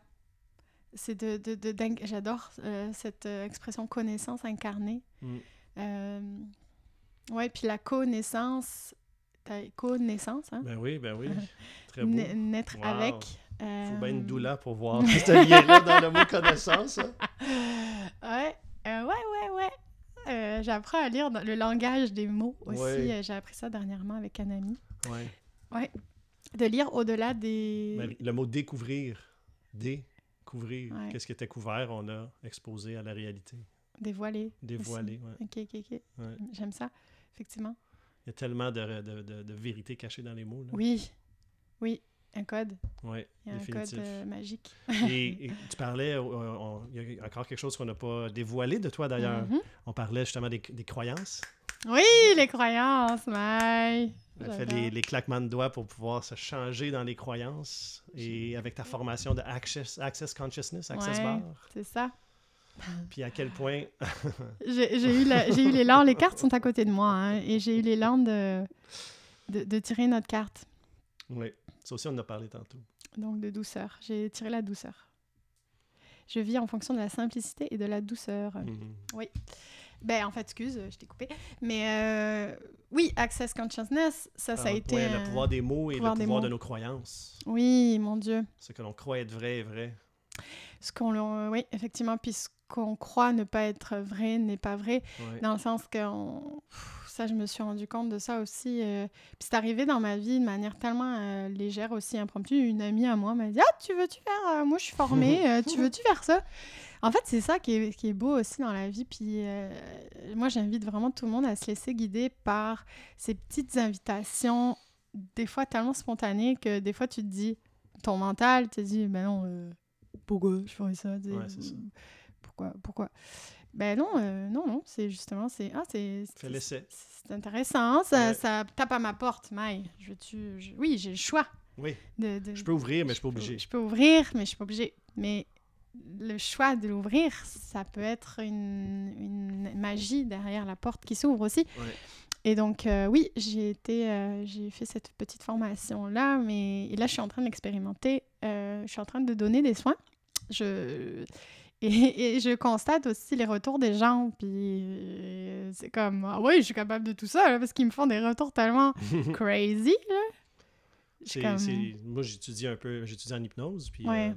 C'est de, de, de. J'adore euh, cette euh, expression connaissance incarnée. Mm. Euh, ouais, puis la connaissance, ta connaissance, hein? Ben oui, ben oui. *laughs* Très beau. Na- naître Wow. avec. Il euh, faut bien une doula pour voir *laughs* ce lien-là dans le mot connaissance. hein. Ouais, euh, ouais, ouais, ouais. Euh, J'apprends à lire le langage des mots aussi. Ouais. Euh, J'ai appris ça dernièrement avec un ami. Ouais. De lire au-delà des. Ben, le mot découvrir, découvrir, Ouais. qu'est-ce qui était couvert, on a exposé à la réalité. Dévoilés. Dévoilé, ouais. Ok, ok, ok. Ouais. J'aime ça, effectivement. Il y a tellement de, de, de, de vérité cachée dans les mots. Là. Oui, oui, un code. Ouais, Il y a un code euh, magique. Et, et *laughs* tu parlais, euh, on- il y a encore quelque chose qu'on n'a pas dévoilé de toi d'ailleurs. Mhm. On parlait justement des, des croyances. Oui, les croyances, Maï. Elle fait les, les claquements de doigts pour pouvoir se changer dans les croyances. Et avec ta formation de Access, access Consciousness, Access Ouais. Bar, C'est ça. puis à quel point *laughs* J'ai eu, la- eu l'élan, les cartes sont à côté de moi, hein, et j'ai eu l'élan de, de, de tirer notre carte, Oui, ça aussi, on en a parlé tantôt. donc de douceur. J'ai tiré la douceur. Je vis en fonction de la simplicité et de la douceur. Mhm. Ben, en fait, excuse, je t'ai coupé. Mais euh, oui, Access Consciousness, ça, ça a Ah, été... ouais, le pouvoir des mots et pouvoir le pouvoir de nos croyances. Oui, mon Dieu. Ce que l'on croit être vrai est vrai. Ce qu'on... le- Oui, effectivement, puis ce qu'on croit ne pas être vrai n'est pas vrai. Ouais. Dans le sens que on- ça, je me suis rendu compte de ça aussi. euh, Puis c'est arrivé dans ma vie de manière tellement euh, légère aussi, impromptue. Une amie à moi m'a dit Ah, tu veux-tu faire. euh, moi, je suis formée, *laughs* euh, tu veux-tu faire ça En fait, c'est ça qui est, qui est beau aussi dans la vie. Puis euh, moi, j'invite vraiment tout le monde à se laisser guider par ces petites invitations, des fois tellement spontanées que des fois, tu te dis Ton mental te dit Ben non, euh, pourquoi je ferais ça Tu Ouais, ça. Pourquoi Pourquoi? Ben non, euh, non, non, c'est justement, c'est ah, c'est Fais l'essai. c'est intéressant, ça, Ouais. ça tape à ma porte, Maï. Je je- oui, j'ai le choix Oui, de, de- je peux ouvrir, mais je suis pas peux- obligé. Je peux ouvrir, mais je suis pas obligée. Mais le choix de l'ouvrir, ça peut être une, une magie derrière la porte qui s'ouvre aussi. Ouais. Et donc, euh, oui, j'ai été, euh, j'ai fait cette petite formation-là, mais et là, je suis en train d'expérimenter. euh, je suis en train de donner des soins. Je... Et, et je constate aussi les retours des gens, puis euh, c'est comme, ah oui, je suis capable de tout ça, là, parce qu'ils me font des retours tellement *laughs* crazy, là. Comme- Moi, j'étudie un peu, j'étudie en hypnose, puis Ouais.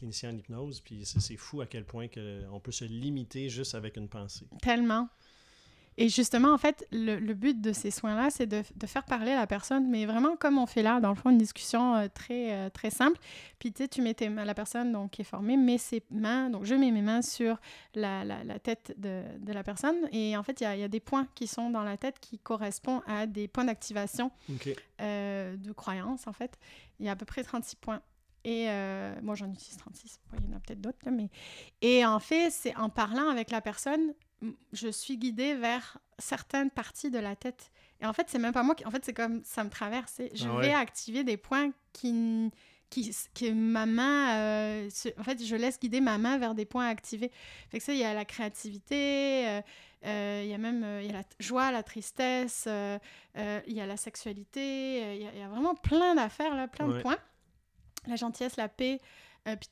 Clinicien en hypnose, puis c'est fou à quel point que on peut se limiter juste avec une pensée. Tellement. Et justement, en fait, le, le but de ces soins-là, c'est de, de faire parler la personne, mais vraiment comme on fait là, dans le fond, une discussion euh, très, euh, très simple. Puis, tu sais, tu mets tes mains, la personne donc, qui est formée met ses mains, donc je mets mes mains sur la, la, la tête de, de la personne. Et en fait, il y a, il y a des points qui sont dans la tête qui correspondent à des points d'activation euh, de croyance, en fait. Il y a à peu près 36 points. Et euh, moi, j'en utilise 36. Bon, il y en a peut-être d'autres, là, mais... Et en fait, c'est en parlant avec la personne, je suis guidée vers certaines parties de la tête. Et en fait, c'est même pas moi qui... En fait, c'est comme ça me traverse. Je Ah ouais. vais activer des points qui, qui, qui ma main, euh, en fait, je laisse guider ma main vers des points activés. Fait que ça, il y a la créativité, euh, euh, il y a même il y a la joie, la tristesse, il y a la sexualité, il y, a vraiment plein d'affaires, là, plein de points. La gentillesse, la paix, puis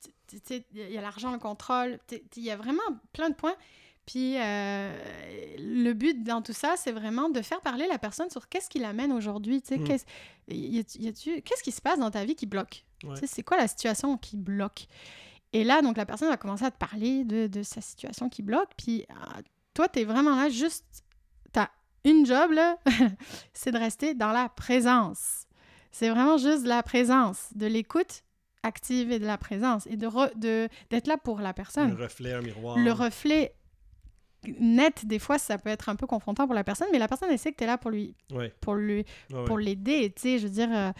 il y a l'argent, le contrôle, il y a vraiment plein de points. Puis le but dans tout ça, c'est vraiment de faire parler la personne sur qu'est-ce qui l'amène aujourd'hui. Tu sais, mmh. qu'est-ce qui se passe dans ta vie qui bloque? C'est quoi la situation qui bloque? Et là, donc, la personne va commencer à te parler de, sa situation qui bloque. Puis ah, toi, tu es vraiment là, juste. Tu as une job, là, *laughs* c'est de rester dans la présence. C'est vraiment juste la présence, de l'écoute active et de la présence et de d'être là pour la personne. Le reflet, un miroir. Le reflet net, des fois, ça peut être un peu confrontant pour la personne, mais la personne, elle sait que tu es là pour lui, pour lui, pour l'aider, tu sais, je veux dire, euh,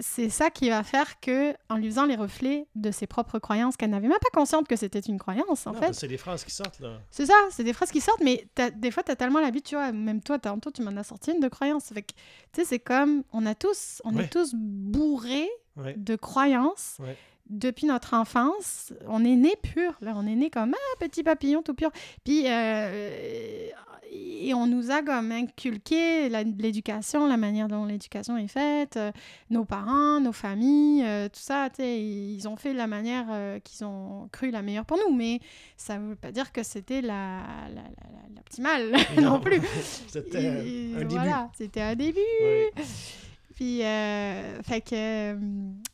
c'est ça qui va faire que, en lui faisant les reflets de ses propres croyances, qu'elle n'avait même pas consciente que c'était une croyance, en fait. C'est des phrases qui sortent, là. C'est ça, c'est des phrases qui sortent, mais des fois, tu as tellement l'habitude, tu vois, même toi, tantôt, tu m'en as sorti une de croyance. Fait tu sais, c'est comme, on a tous, on est tous bourrés de croyances depuis notre enfance, on est né pur. Là, on est né comme un petit papillon tout pur. Puis, euh, et on nous a comme inculqué l'éducation, la manière dont l'éducation est faite, euh, nos parents, nos familles, euh, tout ça. Ils ont fait la manière qu'ils ont cru la meilleure pour nous, mais ça ne veut pas dire que c'était la, l'optimale *laughs* non. non. plus. *laughs* c'était un début. Voilà, c'était un début. Euh, fait que euh,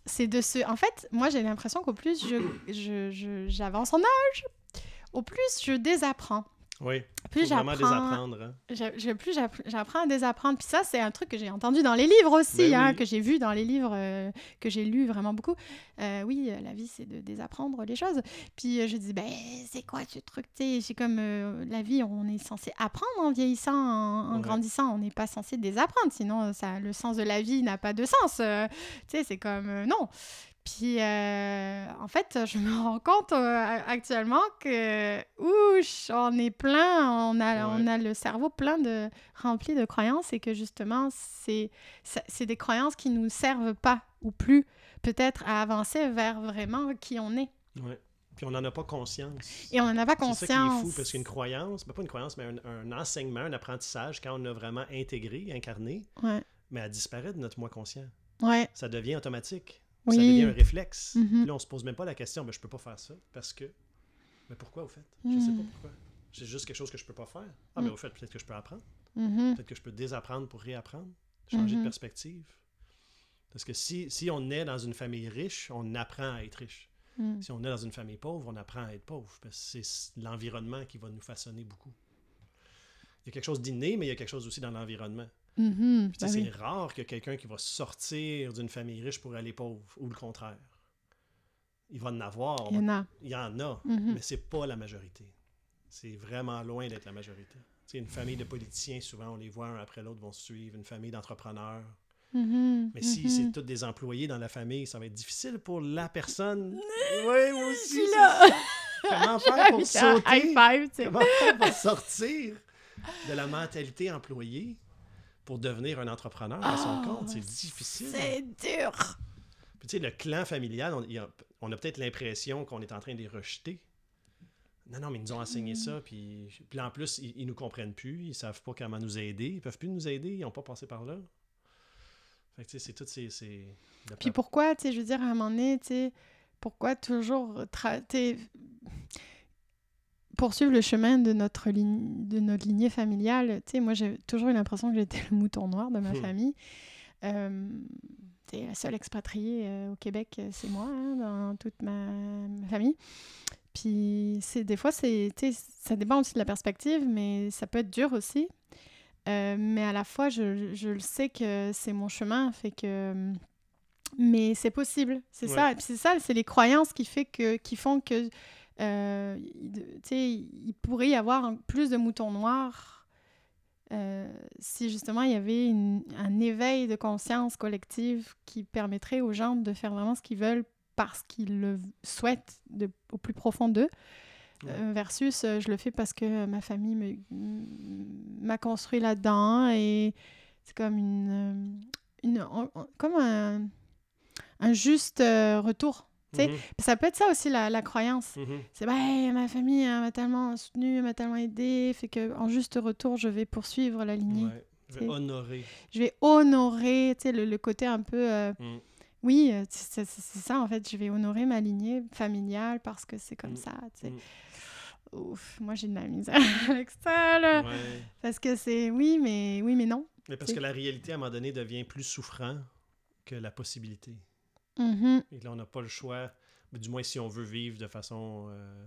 c'est de ce. En fait, moi, j'ai l'impression qu'au plus je, j'avance en âge, au plus je désapprends. Oui. Plus j'apprends. désapprendre. Hein. plus j'apprends à désapprendre. Puis ça, c'est un truc que j'ai entendu dans les livres aussi, ben hein, que j'ai vu dans les livres euh, que j'ai lus vraiment beaucoup. Euh, oui, euh, la vie, c'est de désapprendre les choses. Puis je dis, ben, c'est quoi ce truc? C'est comme la vie, on est censé apprendre en vieillissant, en, grandissant. On n'est pas censé désapprendre, sinon ça, le sens de la vie n'a pas de sens. tu sais, c'est comme, non. Puis, euh, en fait, je me rends compte euh, actuellement que, ouch, on est plein, on a, on a le cerveau plein de, rempli de croyances et que justement, c'est, des croyances qui nous servent pas ou plus, peut-être, à avancer vers vraiment qui on est. Oui. Puis on n'en a pas conscience. Et on n'en a pas conscience. C'est ça qui est fou, parce qu'une croyance, pas une croyance, mais un, enseignement, un apprentissage, quand on l'a vraiment intégré, incarné, mais elle disparaît de notre moi conscient. Ouais. Ça devient automatique. Ça devient un réflexe. Mm-hmm. Puis là, on se pose même pas la question, mais je peux pas faire ça parce que. Mais pourquoi, au fait? Je ne sais pas mm. pourquoi. C'est juste quelque chose que je peux pas faire. Ah, mais mm. au fait, peut-être que je peux apprendre. Mm-hmm. Peut-être que je peux désapprendre pour réapprendre, changer de mm-hmm. perspective. Parce que si, si on est dans une famille riche, on apprend à être riche. Mm. Si on est dans une famille pauvre, on apprend à être pauvre. Parce que c'est l'environnement qui va nous façonner beaucoup. Il y a quelque chose d'inné, mais il y a quelque chose aussi dans l'environnement. Mm-hmm. Ben c'est rare que quelqu'un qui va sortir d'une famille riche pour aller pauvre, ou le contraire. Il va en avoir. Il y en a. Il y en a, mm-hmm. mais c'est pas la majorité. C'est vraiment loin d'être la majorité. C'est une famille de politiciens, souvent on les voit un après l'autre vont se suivre, une famille d'entrepreneurs. Mm-hmm. Mais si c'est tous des employés dans la famille, ça va être difficile pour la personne. *laughs* oui, moi aussi. Comment faire pour *laughs* sauter? Comment faire pour sortir de la mentalité employée? Pour devenir un entrepreneur à son ah, compte. C'est difficile. C'est dur. Puis, tu sais, le clan familial, on, a, peut-être l'impression qu'on est en train de les rejeter. Non, non, mais ils nous ont enseigné mm. ça. Puis, puis en plus, ils, ils nous comprennent plus. Ils savent pas comment nous aider. Ils peuvent plus nous aider. Ils n'ont pas passé par là. Fait que, tu sais, c'est tout ces... Puis pourquoi, tu sais, je veux dire, à un moment donné, tu sais, pourquoi toujours poursuivre le chemin de notre, ligne, de notre lignée familiale. Tu sais, moi, j'ai toujours eu l'impression que j'étais *laughs* le mouton noir de ma hmm. famille. Euh, la seule expatriée euh, au Québec, euh, c'est moi, hein, dans toute ma, famille. Puis, c'est, des fois, c'est, ça dépend aussi de la perspective, mais ça peut être dur aussi. Euh, mais à la fois, je, je le sais que c'est mon chemin, fait que... Mais c'est possible, c'est ça. Et puis c'est ça, c'est les croyances qui, fait que, qui font que euh, il pourrait y avoir plus de moutons noirs euh, si justement il y avait un éveil de conscience collective qui permettrait aux gens de faire vraiment ce qu'ils veulent parce qu'ils le souhaitent de, au plus profond d'eux. Euh, versus je le fais parce que ma famille m'a construit là-dedans et c'est comme une, une comme un, un juste euh, retour. Mhm. Ça peut être ça aussi, la, la croyance. Mhm. C'est, bah, ma famille elle m'a tellement soutenu, elle m'a tellement aidé, fait que en juste retour, je vais poursuivre la lignée. Ouais. Je vais honorer. Je vais honorer, tu sais, le, le côté un peu... euh, Mm. Oui, euh, c'est c'est- c'est ça, en fait. Je vais honorer ma lignée familiale parce que c'est comme Mm. ça, tu sais. Mm. Ouf, moi, j'ai de la misère *laughs* avec ça, là. Ouais. Parce que c'est oui, mais oui, mais non. Mais parce C'est- que la réalité, à un moment donné, devient plus souffrant que la possibilité. Mhm. Et là, on n'a pas le choix, mais du moins si on veut vivre de façon euh,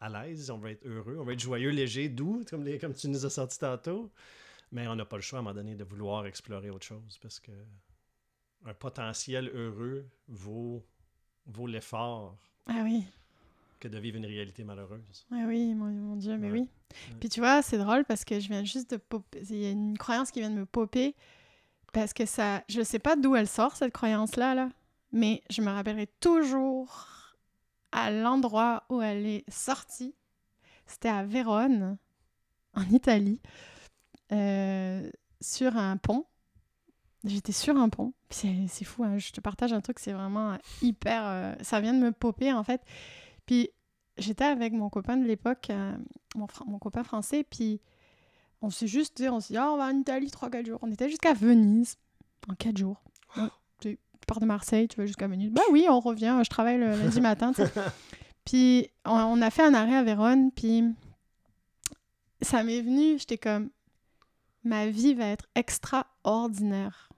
à l'aise, on veut être heureux, on veut être joyeux, léger, doux, comme, les, comme tu nous as sorti tantôt. Mais on n'a pas le choix à un moment donné de vouloir explorer autre chose parce que un potentiel heureux vaut, vaut l'effort Ah oui, que de vivre une réalité malheureuse. ah oui, mon, mon Dieu, mais Ouais. oui. Ouais. Puis tu vois, c'est drôle parce que je viens juste de popper. Il y a une croyance qui vient de me popper parce que ça. Je sais pas d'où elle sort, cette croyance-là, là, mais je me rappellerai toujours à l'endroit où elle est sortie. C'était à Vérone, en Italie, euh, sur un pont. J'étais sur un pont. C'est fou, hein, je te partage un truc, c'est vraiment hyper. euh, ça vient de me popper, en fait. Puis j'étais avec mon copain de l'époque, euh, mon, copain français, puis on s'est juste dit, on s'est Ah, on va en Italie 3-4 jours. On était jusqu'à Venise en 4 jours. Pars de Marseille, tu vas jusqu'à Venise. Bah oui, on revient, je travaille le lundi matin. *laughs* puis on, on a fait un arrêt à Vérone, puis ça m'est venu, j'étais comme, ma vie va être extraordinaire.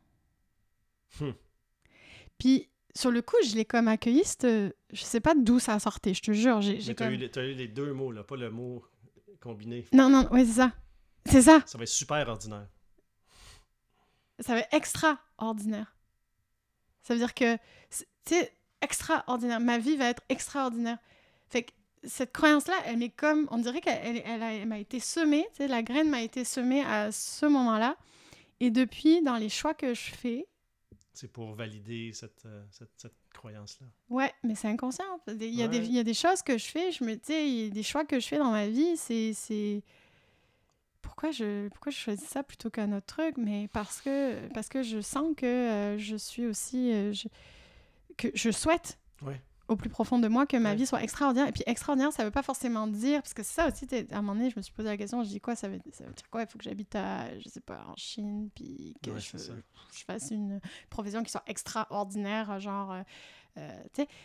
Hmm. Puis sur le coup, je l'ai comme accueilli, je sais pas d'où ça sortait, je te jure. J'ai, j'ai Mais tu as, comme... eu, les- t'as eu les deux mots, là, pas le mot combiné. Non, non, ouais, c'est ça. C'est ça. Ça va être super ordinaire. Ça va être extraordinaire. Ça veut dire que, c'est- extraordinaire. Ma vie va être extraordinaire. Fait que cette croyance-là, elle m'est comme, on dirait qu'elle elle, elle m'a été semée, tu sais, la graine m'a été semée à ce moment-là. Et depuis, dans les choix que je fais, C'est pour valider cette, euh, cette, cette croyance-là. ouais, mais c'est inconscient. Il y, a des, il y a des choses que je fais, je me, tu sais, il y a des choix que je fais dans ma vie, c'est... Pourquoi je, pourquoi je choisis ça plutôt qu'un autre truc? Mais parce que, parce que je sens que euh, je suis aussi... euh, je, que je souhaite Ouais. au plus profond de moi que ma Ouais. vie soit extraordinaire. Et puis extraordinaire, ça veut pas forcément dire... Parce que ça aussi, à un moment donné, je me suis posé la question, je dis quoi, ça veut, ça veut dire quoi? Il faut que j'habite à, je sais pas, en Chine, puis que Ouais, je fasse une profession qui soit extraordinaire, genre... euh, euh.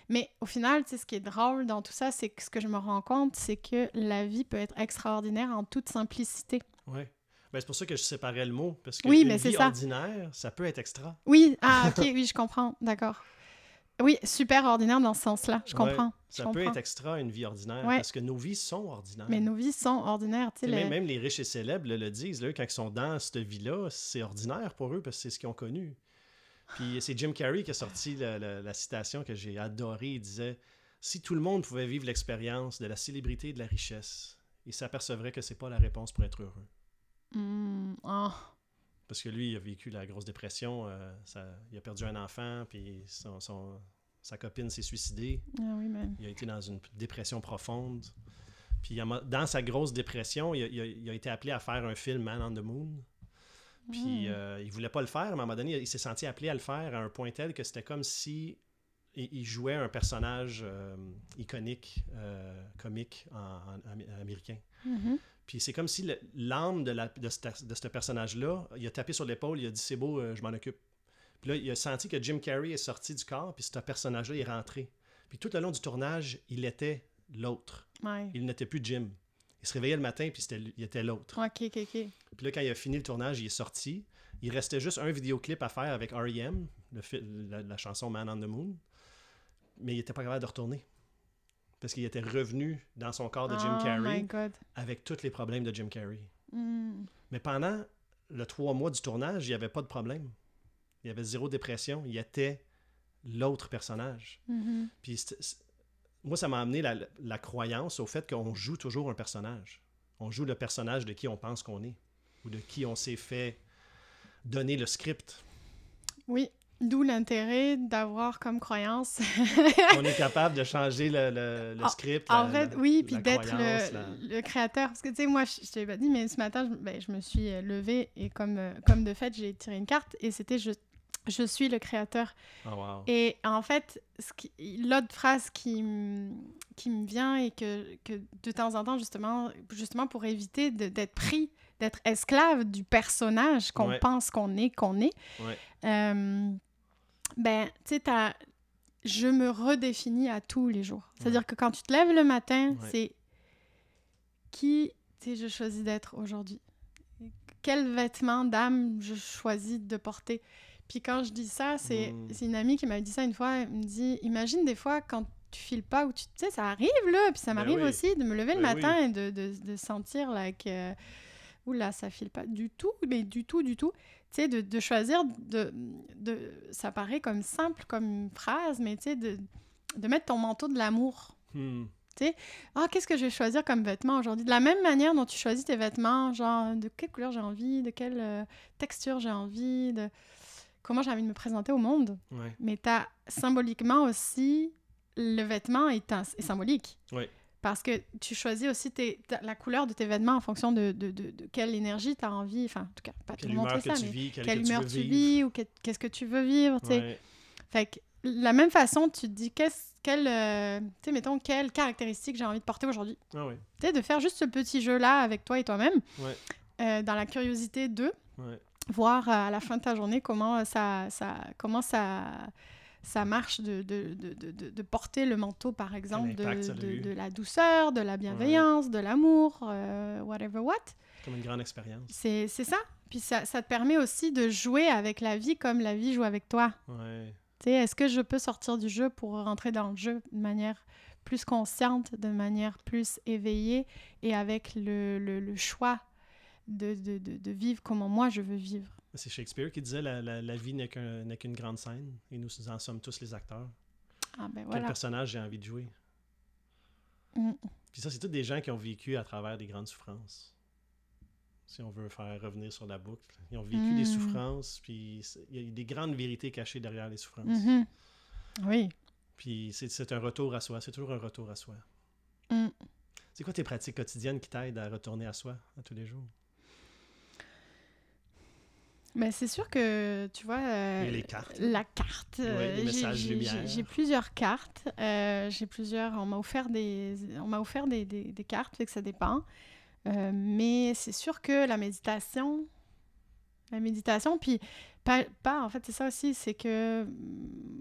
Mais au final, ce qui est drôle dans tout ça, c'est que ce que je me rends compte, c'est que la vie peut être extraordinaire en toute simplicité. Ouais. Ben, c'est pour ça que je séparais le mot. Parce que Oui, une mais c'est vie ça. ordinaire, ça peut être extra. Oui, ah, *laughs* ok, oui, je comprends, d'accord. Oui, super ordinaire dans ce sens-là, je Ouais, comprends. je Ça peut comprends. être extra une vie ordinaire. Ouais. Parce que nos vies sont ordinaires. Mais nos vies sont ordinaires, tu sais. Même les riches et célèbres le, le disent, là, quand ils sont dans cette vie-là, c'est ordinaire pour eux parce que c'est ce qu'ils ont connu. Puis c'est Jim Carrey qui a sorti la, la- la citation que j'ai adorée. Il disait Si tout le monde pouvait vivre l'expérience de la célébrité et de la richesse, il s'apercevrait que c'est pas la réponse pour être heureux. Hmm, oh. Parce que lui, il a vécu la grosse dépression, euh, ça- il a perdu un enfant, puis son- son- sa copine s'est suicidée. Ah oui, mais... Il a été dans une dépression profonde. Puis dans sa grosse dépression, il a, il a- il a été appelé à faire un film Man on the Moon. Puis Hmm. euh, il voulait pas le faire, mais à un moment donné, il s'est senti appelé à le faire à un point tel que c'était comme si il, jouait un personnage euh, iconique, euh, comique en, en- amé- américain. Mhm. Puis c'est comme si l'âme de, la- de, ce- de ce personnage-là, il a tapé sur l'épaule, il a dit c'est beau, euh, je m'en occupe. Puis là, il a senti que Jim Carrey est sorti du corps, puis ce personnage-là est rentré. Puis tout le long du tournage, il était l'autre. Ouais. Il n'était plus Jim. Il se réveillait le matin, puis c'était, il était l'autre. Ok, ok, ok. Puis là, quand il a fini le tournage, il est sorti. Il restait juste un vidéoclip à faire avec R.E.M., la, la chanson Man on the Moon. Mais il n'était pas capable de retourner. Parce qu'il était revenu dans son corps de Jim oh Carrey my God. avec tous les problèmes de Jim Carrey. Hmm. Mais pendant le trois mois du tournage, il n'y avait pas de problème. Il y avait zéro dépression. Il était l'autre personnage. Mhm. Puis moi, ça m'a amené la, la croyance au fait qu'on joue toujours un personnage. On joue le personnage de qui on pense qu'on est ou de qui on s'est fait donner le script. Oui, d'où l'intérêt d'avoir comme croyance. *laughs* on est capable de changer le, le- le En- script. En la- fait, la- oui, puis d'être le, créateur. Parce que, tu sais, moi, je, je t'avais pas dit, mais ce matin, je, ben, je me suis euh, levée et comme, euh, comme de fait, j'ai tiré une carte et c'était juste Je suis le créateur. Oh, wow. Et en fait, l'autre phrase qui, qui me vient et que, que, de temps en temps, justement, justement pour éviter d'être pris, d'être esclave du personnage qu'on Ouais. pense qu'on est, qu'on est, Ouais. euh, ben, tu sais, je me redéfinis à tous les jours. C'est-à-dire que quand tu te lèves le matin, c'est qui, tu sais, je choisis d'être aujourd'hui. Quel vêtement d'âme je choisis de porter? Puis quand je dis ça, c'est Mm. c'est une amie qui m'a dit ça une fois. Elle me dit Imagine des fois quand tu files pas ou tu tu sais, ça arrive là. Puis ça Ben m'arrive oui. aussi de me lever le Ben matin et de, de, de sentir like, euh, Oula, ça file pas du tout, mais du tout, du tout. Tu sais, de, de choisir de, de. Ça paraît comme simple comme phrase, mais tu sais, de, de mettre ton manteau de l'amour. Hmm. Ah, qu'est-ce que je vais choisir comme vêtement aujourd'hui? De la même manière dont tu choisis tes vêtements, genre de quelle couleur j'ai envie, de quelle euh, texture j'ai envie, de comment j'ai envie de me présenter au monde. Ouais. Mais tu as symboliquement aussi, le vêtement est, un- est symbolique. Parce que tu choisis aussi tes- la couleur de tes vêtements en fonction de, de, de- de quelle énergie tu as envie. Enfin, en tout cas, pas Quelle montrer que ça, mais vis, quelle, quelle que humeur tu vis ou que- qu'est-ce que tu veux vivre. Ouais. Fait que, la même façon, tu te dis, qu'est-ce, quelle, euh, mettons, quelle caractéristique j'ai envie de porter aujourd'hui. Ah ouais. Tu sais, de faire juste ce petit jeu-là avec toi et toi-même, Ouais. euh, dans la curiosité de Ouais. Voir euh, à la fin de ta journée comment ça, ça, comment ça, ça marche de, de, de, de, porter le manteau, par exemple, de, la douceur, de la bienveillance, de l'amour, euh, whatever what. Comme une grande expérience. C'est c'est ça. Puis ça, ça te permet aussi de jouer avec la vie comme la vie joue avec toi. Ouais. Tu sais, est-ce que je peux sortir du jeu pour rentrer dans le jeu de manière plus consciente, de manière plus éveillée et avec le, le, le choix de, de, de, de vivre comment moi je veux vivre. C'est Shakespeare qui disait la, la, la vie n'est qu'un- n'est qu'une grande scène et nous en sommes tous les acteurs. Ah ben Quel voilà. personnage j'ai envie de jouer? Mm. Puis ça, c'est tous des gens qui ont vécu à travers des grandes souffrances. Si on veut faire revenir sur la boucle. Ils ont vécu des Mm. souffrances, puis il y a des grandes vérités cachées derrière les souffrances. Mhm. Oui. Puis c'est- c'est un retour à soi. C'est toujours un retour à soi. Mm. C'est quoi tes pratiques quotidiennes qui t'aident à retourner à soi à tous les jours? Ben, c'est sûr que, tu vois... euh, les cartes. La carte. euh, les j'ai- messages j'ai- plusieurs cartes. euh, j'ai plusieurs... On m'a offert des, on m'a offert des, des, des cartes, fait que ça dépend. Euh, mais c'est sûr que la méditation... La méditation, puis pas, pas en fait, c'est ça aussi, c'est que mm,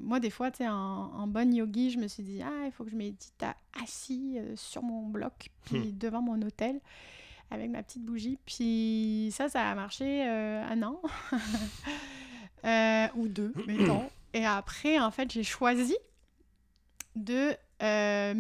moi, des fois, tu sais, en, en bonne yogi, je me suis dit, ah, il faut que je médite à- assis euh, sur mon bloc, puis devant mon hôtel, avec ma petite bougie. Puis ça, ça a marché euh, un an. *laughs* Euh, ou deux, *clears throat* mettons. Et après, en fait, j'ai choisi de, euh,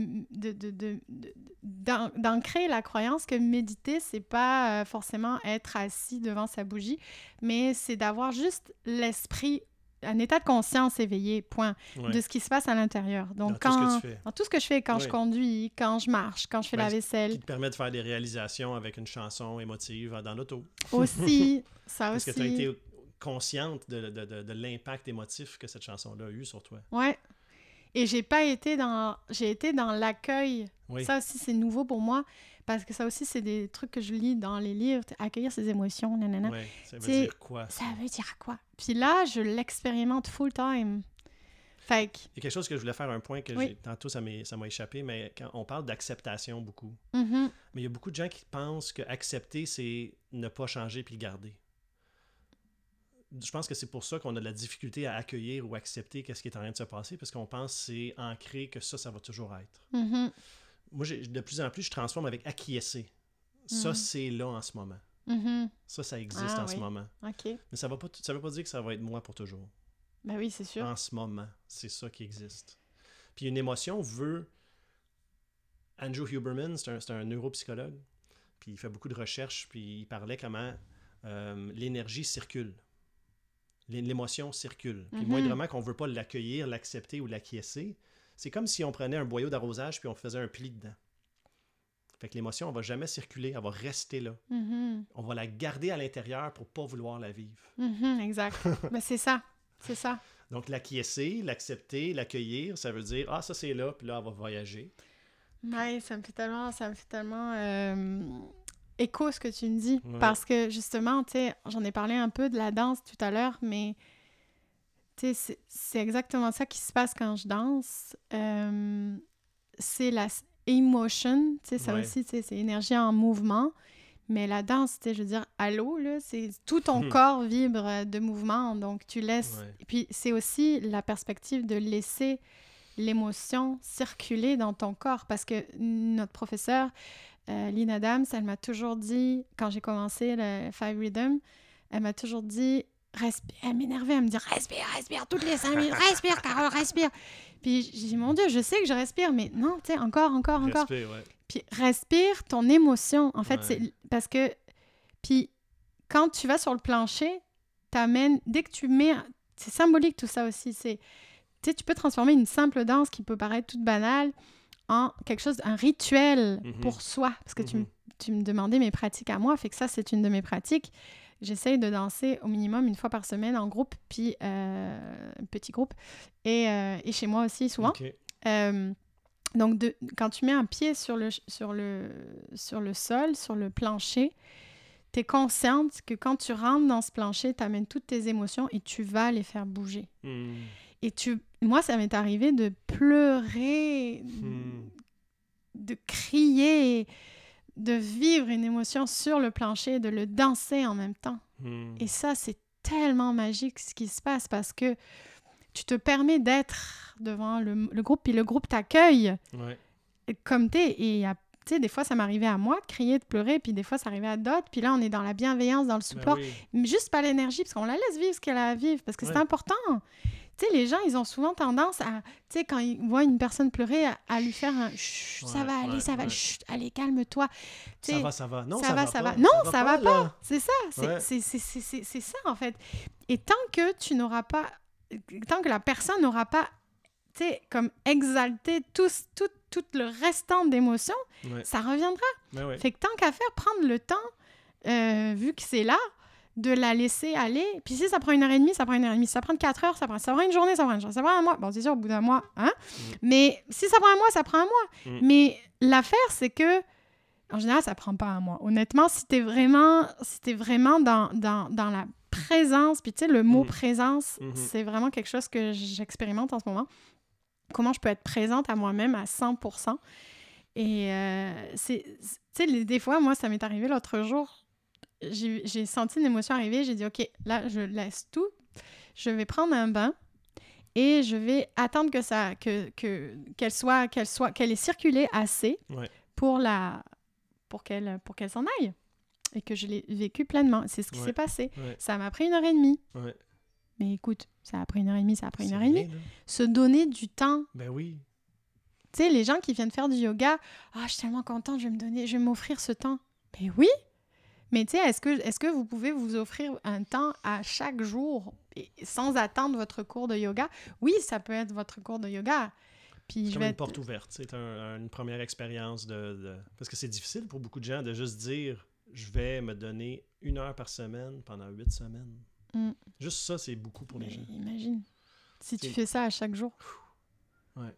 d'ancrer la croyance que méditer, c'est pas euh, forcément être assis devant sa bougie, mais c'est d'avoir juste l'esprit, un état de conscience éveillé, point, Ouais. de ce qui se passe à l'intérieur. Donc, Dans tout ce que quand, tu fais. dans tout ce que je fais, quand je conduis, quand je marche, quand je fais Ben, la Qui vaisselle, te permet de faire des réalisations avec une chanson émotive dans l'auto. aussi, *laughs* ça Parce que aussi. tu as été consciente de, de- de- de l'impact émotif que cette chanson-là a eu sur toi. Ouais. Et j'ai pas été dans. J'ai été dans l'accueil. Oui. Ça aussi, c'est nouveau pour moi. Parce que ça aussi, c'est des trucs que je lis dans les livres. Accueillir ses émotions, nanana. Ouais, ça veut dire quoi? Ça veut dire quoi? Puis là, je l'expérimente full time. Fait que. Il y a quelque chose que je voulais faire un point que Oui. tantôt ça m'a échappé, mais quand on parle d'acceptation beaucoup. mhm, Mais il y a beaucoup de gens qui pensent que accepter, c'est ne pas changer puis le garder. Je pense que c'est pour ça qu'on a de la difficulté à accueillir ou accepter qu'est-ce qui est en train de se passer, parce qu'on pense que c'est ancré que ça, ça va toujours être. mhm, Moi, de plus en plus, je transforme avec acquiescer. Ça, Mhm. c'est là en ce moment. Mhm. Ça, ça existe Ah en ce moment. Mais ça ne veut pas dire que ça va être moi pour toujours. Ben oui, c'est sûr. En ce moment, c'est ça qui existe. Puis une émotion veut. Andrew Huberman, c'est un, un neuropsychologue, puis il fait beaucoup de recherches, puis il parlait comment euh, l'énergie circule. L'é- L'émotion circule. Puis Mhm. moindrement qu'on ne veut pas l'accueillir, l'accepter ou l'acquiescer, c'est comme si on prenait un boyau d'arrosage puis on faisait un pli dedans. Fait que l'émotion, elle va jamais circuler, elle va rester là. Mhm, On va la garder à l'intérieur pour pas vouloir la vivre. mhm, exact. *laughs* ben c'est ça. C'est ça. Donc, l'acquiescer, l'accepter, l'accueillir, ça veut dire Ah, ça c'est là, puis là, elle va voyager. Ouais, ça me fait tellement, ça me fait tellement euh, écho ce que tu me dis. Ouais. Parce que justement, tu sais, j'en ai parlé un peu de la danse tout à l'heure, mais c'est exactement ça qui se passe quand je danse. Euh, c'est la emotion, ça aussi, c'est énergie en mouvement. Mais la danse, je veux dire, allô, là, c'est tout ton hmm. corps vibre de mouvement, donc tu laisses. Et puis c'est aussi la perspective de laisser l'émotion circuler dans ton corps, parce que notre professeur, euh, Lynn Adams, elle m'a toujours dit, quand j'ai commencé le Five Rhythm, elle m'a toujours dit, respire, elle m'énervait, elle me dit, respire, respire, toutes les cinq minutes, respire, Carole, respire. Puis j'ai dit, mon Dieu, je sais que je respire, mais non, tu sais, encore, encore, encore. Ouais. Puis respire ton émotion. En fait, c'est parce que. Puis quand tu vas sur le plancher, t'amènes. Dès que tu mets. C'est symbolique tout ça aussi. C'est. Tu sais, tu peux transformer une simple danse qui peut paraître toute banale en quelque chose, un rituel mm-hmm. pour soi. Parce que tu, mm-hmm. tu me demandais mes pratiques à moi, fait que ça, c'est une de mes pratiques. J'essaye de danser au minimum une fois par semaine en groupe, puis euh, petit groupe, et, euh, et, chez moi aussi souvent. Euh, donc, de, quand tu mets un pied sur le, sur le, sur le sol, sur le plancher, tu es consciente que quand tu rentres dans ce plancher, tu amènes toutes tes émotions et tu vas les faire bouger. Hmm. Et tu, moi, ça m'est arrivé de pleurer, hmm. de crier, de vivre une émotion sur le plancher, de le danser en même temps. Hmm. Et ça, c'est tellement magique ce qui se passe parce que tu te permets d'être devant le, groupe, puis le groupe t'accueille comme t'es. Et tu sais, des fois, ça m'arrivait à moi de crier, de pleurer, puis des fois, ça arrivait à d'autres. Puis là, on est dans la bienveillance, dans le ben support. Mais juste pas l'énergie, parce qu'on la laisse vivre ce qu'elle a à vivre, parce que c'est important. Tu sais, les gens, ils ont souvent tendance à, tu sais, quand ils voient une personne pleurer, à, lui faire un ça va aller, ça va, chut, allez, calme-toi. Ça va, ça va. Non, ça, va, ça va. Non, ça va, pas. C'est ça. C'est ça, en fait. Et tant que tu n'auras pas tant que la personne n'aura pas, tu sais, comme exalté tout, tout, tout le restant d'émotions, ça reviendra. Fait que tant qu'à faire, prendre le temps, euh, vu que c'est là, de la laisser aller. Puis si ça prend une heure et demie, ça prend une heure et demie. Si ça prend quatre heures, ça prend, ça prend une journée, ça prend une journée. Ça prend un mois. Bon, c'est sûr, au bout d'un mois, hein? Mm. Mais si ça prend un mois, ça prend un mois. Mm. Mais l'affaire, c'est que, en général, ça prend pas un mois. Honnêtement, si t'es vraiment, si es vraiment dans, dans, dans la présence, puis tu sais, le mot mm. présence, mm-hmm. c'est vraiment quelque chose que j'expérimente en ce moment. Comment je peux être présente à moi-même à 100%. Et euh, c'est, tu sais, des fois, moi, ça m'est arrivé l'autre jour, j'ai senti une émotion arriver, j'ai dit, OK, là, je laisse tout, je vais prendre un bain et je vais attendre que ça, que, que, qu'elle soit, qu'elle soit, qu'elle ait circulé assez pour la, pour qu'elle, pour qu'elle s'en aille et que je l'ai vécu pleinement. C'est ce qui s'est passé. Ça m'a pris une heure et demie. Mais écoute, ça a pris une heure et demie, ça a pris une heure et demie. Se donner du temps. Ben oui. Tu sais, les gens qui viennent faire du yoga, ah, je suis tellement contente, je vais me donner, je vais m'offrir ce temps. Ben oui. Mais tu sais, est-ce que, est que vous pouvez vous offrir un temps à chaque jour sans attendre votre cours de yoga? Oui, ça peut être votre cours de yoga. Puis c'est comme une porte ouverte. C'est une première expérience de... Parce que c'est difficile pour beaucoup de gens de juste dire je vais me donner une heure par semaine pendant huit semaines. Mm. Juste ça, c'est beaucoup pour les gens. Imagine. Si tu fais ça à chaque jour. Ouais.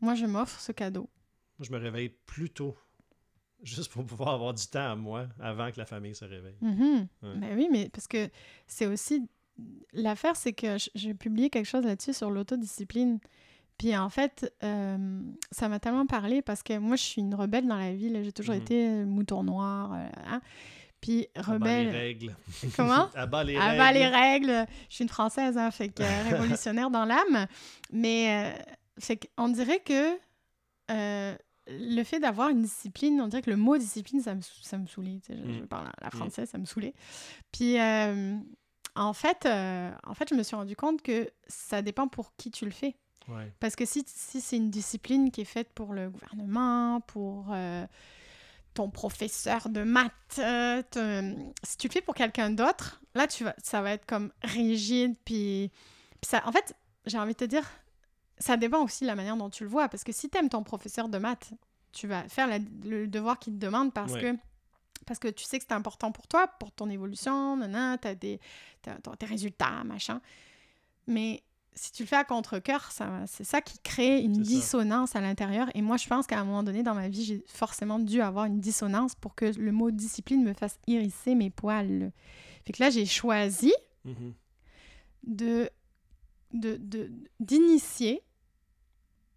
Moi, je m'offre ce cadeau. Moi, je me réveille plus tôt. Juste pour pouvoir avoir du temps à moi avant que la famille se réveille. Mm-hmm. Ben oui, mais parce que c'est aussi. L'affaire, c'est que j'ai publié quelque chose là-dessus sur l'autodiscipline. Puis en fait, euh, ça m'a tellement parlé parce que moi, je suis une rebelle dans la vie. J'ai toujours mhm. été euh, mouton noir. Euh, hein. Puis rebelle. Abat *laughs* les règles. Comment? Abat les règles. les règles. Je suis une Française, hein, fait que *laughs* révolutionnaire dans l'âme. Mais fait on dirait que le fait d'avoir une discipline, on dirait que le mot discipline, ça me, ça me saoulait. Je, je, mhm. parle la mhm. française, ça me saoulait. Puis en fait, en fait, je me suis rendu compte que ça dépend pour qui tu le fais. Parce que si, si c'est une discipline qui est faite pour le gouvernement, pour euh, ton professeur de maths, euh, si tu le fais pour quelqu'un d'autre, là, tu vas, ça va être comme rigide. Puis, ça, en fait, j'ai envie de te dire, ça dépend aussi de la manière dont tu le vois. Parce que si tu aimes ton professeur de maths, tu vas faire le devoir qu'il te demande parce que parce que tu sais que c'est important pour toi, pour ton évolution, tu as, des, tes résultats, machin. Mais si tu le fais à contre-coeur, c'est ça qui crée une dissonance à l'intérieur. Et moi, je pense qu'à un moment donné dans ma vie, j'ai forcément dû avoir une dissonance pour que le mot discipline me fasse hérisser mes poils. Fait que là, j'ai choisi mm-hmm. de de, de- d'initier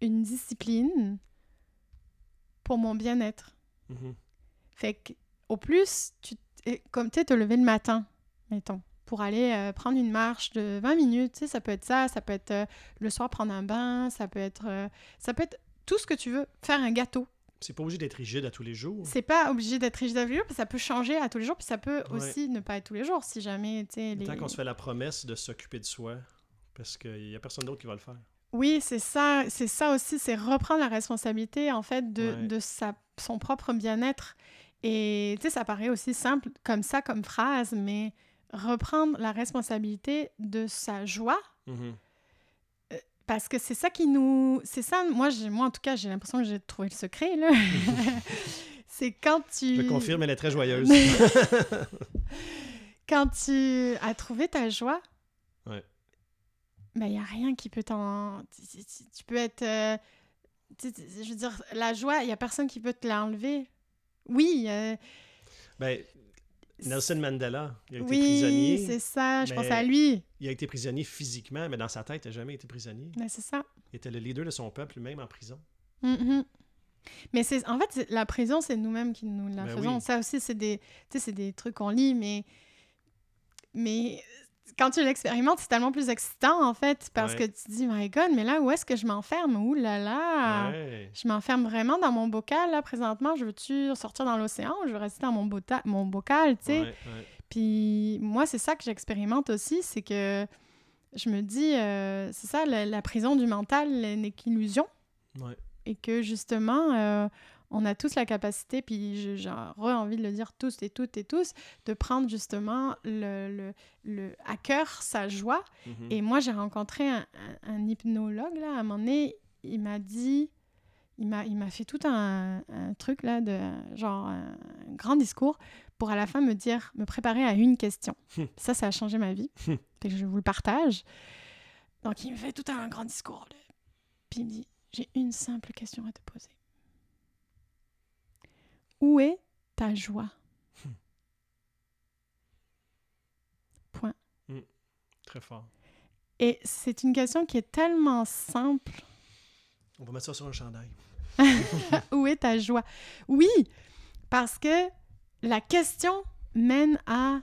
une discipline pour mon bien-être. Mhm. Fait que, au plus, tu, comme tu sais, te lever le matin, mettons, pour aller euh, prendre une marche de 20 minutes, tu sais, ça peut être ça, ça peut être euh, le soir prendre un bain, ça peut être, euh, ça peut être tout ce que tu veux, faire un gâteau. C'est pas obligé d'être rigide à tous les jours. C'est pas obligé d'être rigide à tous les jours, puis ça peut changer à tous les jours, puis ça peut Ouais. aussi ne pas être tous les jours, si jamais, tu sais, les... Tant qu'on se fait la promesse de s'occuper de soi, parce qu'il y a personne d'autre qui va le faire. Oui, c'est ça, c'est ça aussi, c'est reprendre la responsabilité en fait de, Ouais. de sa, son propre bien-être. Et tu sais, ça paraît aussi simple comme ça, comme phrase, mais reprendre la responsabilité de sa joie, Mhm. parce que c'est ça qui nous... C'est ça, moi, moi en tout cas, j'ai l'impression que j'ai trouvé le secret, là. *laughs* c'est quand tu... Je confirme, elle est très joyeuse. *laughs* Quand tu as trouvé ta joie, Ouais. Ben il n'y a rien qui peut t'en... Tu, peux être... euh, je veux dire, la joie, il n'y a personne qui peut te l'enlever. Oui, euh, ben, Nelson Mandela, il a été oui, prisonnier. c'est ça, je pense à lui. Il a été prisonnier physiquement, mais dans sa tête, il n'a jamais été prisonnier. Ben, c'est ça. Il était le leader de son peuple, même en prison. Mhm. Mais c'est en fait la prison c'est nous-mêmes qui nous la Ben faisons. oui. Ça aussi c'est des des trucs qu'on lit mais mais quand tu l'expérimentes c'est tellement plus excitant en fait parce Ouais. que tu te dis my god mais là où est-ce que je m'enferme? Ouh là là. Ouais. Je m'enferme vraiment dans mon bocal là présentement, je veux-tu sortir dans l'océan? Ou je veux rester dans mon, bota- mon bocal, tu sais. Ouais. Puis moi, c'est ça que j'expérimente aussi, c'est que je me dis, euh, c'est ça, la, la prison du mental n'est qu'illusion. Et que justement, euh, on a tous la capacité, puis j'ai envie de le dire tous et toutes et tous, de prendre justement le, le, le- à cœur sa joie. Mhm. Et moi, j'ai rencontré un, un- un hypnologue, là, à un moment donné, il m'a dit, il m'a, fait tout un, un truc, là, de genre un grand discours, pour à la fin me dire, me préparer à une question. Hmm. ça, ça a changé ma vie. Hmm. Fait que je vous le partage. Donc, il me fait tout un grand discours. là. Puis il me dit, j'ai une simple question à te poser. Où est ta joie? Point. Très fort. Et c'est une question qui est tellement simple. On va mettre ça sur un chandail. *laughs* Où est ta joie? Oui, parce que la question mène à,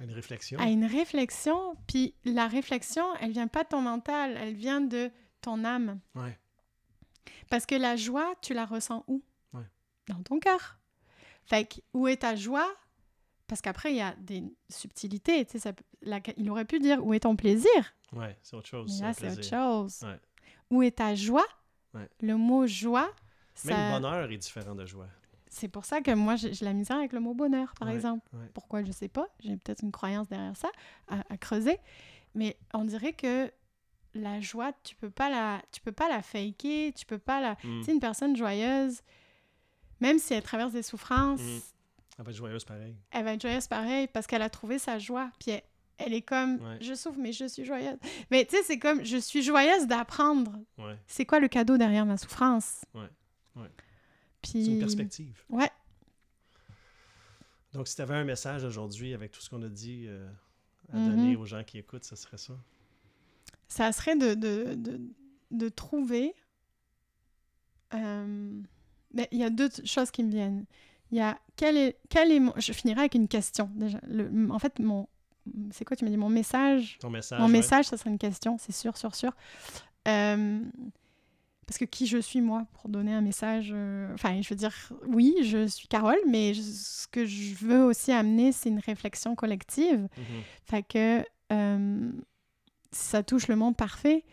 Une réflexion. à une réflexion, puis la réflexion, elle vient pas de ton mental, elle vient de ton âme. Ouais. Parce que la joie, tu la ressens où? Dans ton cœur. Fait que, où est ta joie? Parce qu'après, il y a des subtilités. tu sais, ça la- il aurait pu dire où est ton plaisir? Ouais, c'est autre chose. Mais là, c'est autre chose. Ouais. Où est ta joie? Ouais. Le mot joie, Même ça- bonheur est différent de joie. c'est pour ça que moi, j'ai la misère avec le mot bonheur, par Ouais, exemple. Pourquoi, je sais pas? J'ai peut-être une croyance derrière ça à, à creuser. Mais on dirait que la joie, tu peux pas la, tu peux pas la faker, tu peux pas la... Mm. Tu sais, une personne joyeuse, même si elle traverse des souffrances, Mm. Elle va être joyeuse pareil. elle va être joyeuse pareil parce qu'elle a trouvé sa joie. Puis elle, elle est comme, Ouais. je souffre, mais je suis joyeuse. Mais tu sais, c'est comme, je suis joyeuse d'apprendre. Ouais. C'est quoi le cadeau derrière ma souffrance? Ouais. Ouais. Puis... C'est une perspective. Ouais. Donc, si tu avais un message aujourd'hui avec tout ce qu'on a dit euh, à Mhm. donner aux gens qui écoutent, ce serait ça? ça serait de, de, de, de trouver... euh, Mais il y a deux choses qui me viennent. Il y a quel est, quel est mon... Je finirai avec une question. Déjà. Le- en fait, mon... C'est quoi tu m'as dit? Mon message? Ton message. Mon ouais. message, ça serait une question, c'est sûr, sûr, sûr. Euh, parce que qui je suis, moi, pour donner un message euh, Enfin, je veux dire, oui, je suis Carole, mais je- ce que je veux aussi amener, c'est une réflexion collective. Fait que euh, ça touche le monde parfait,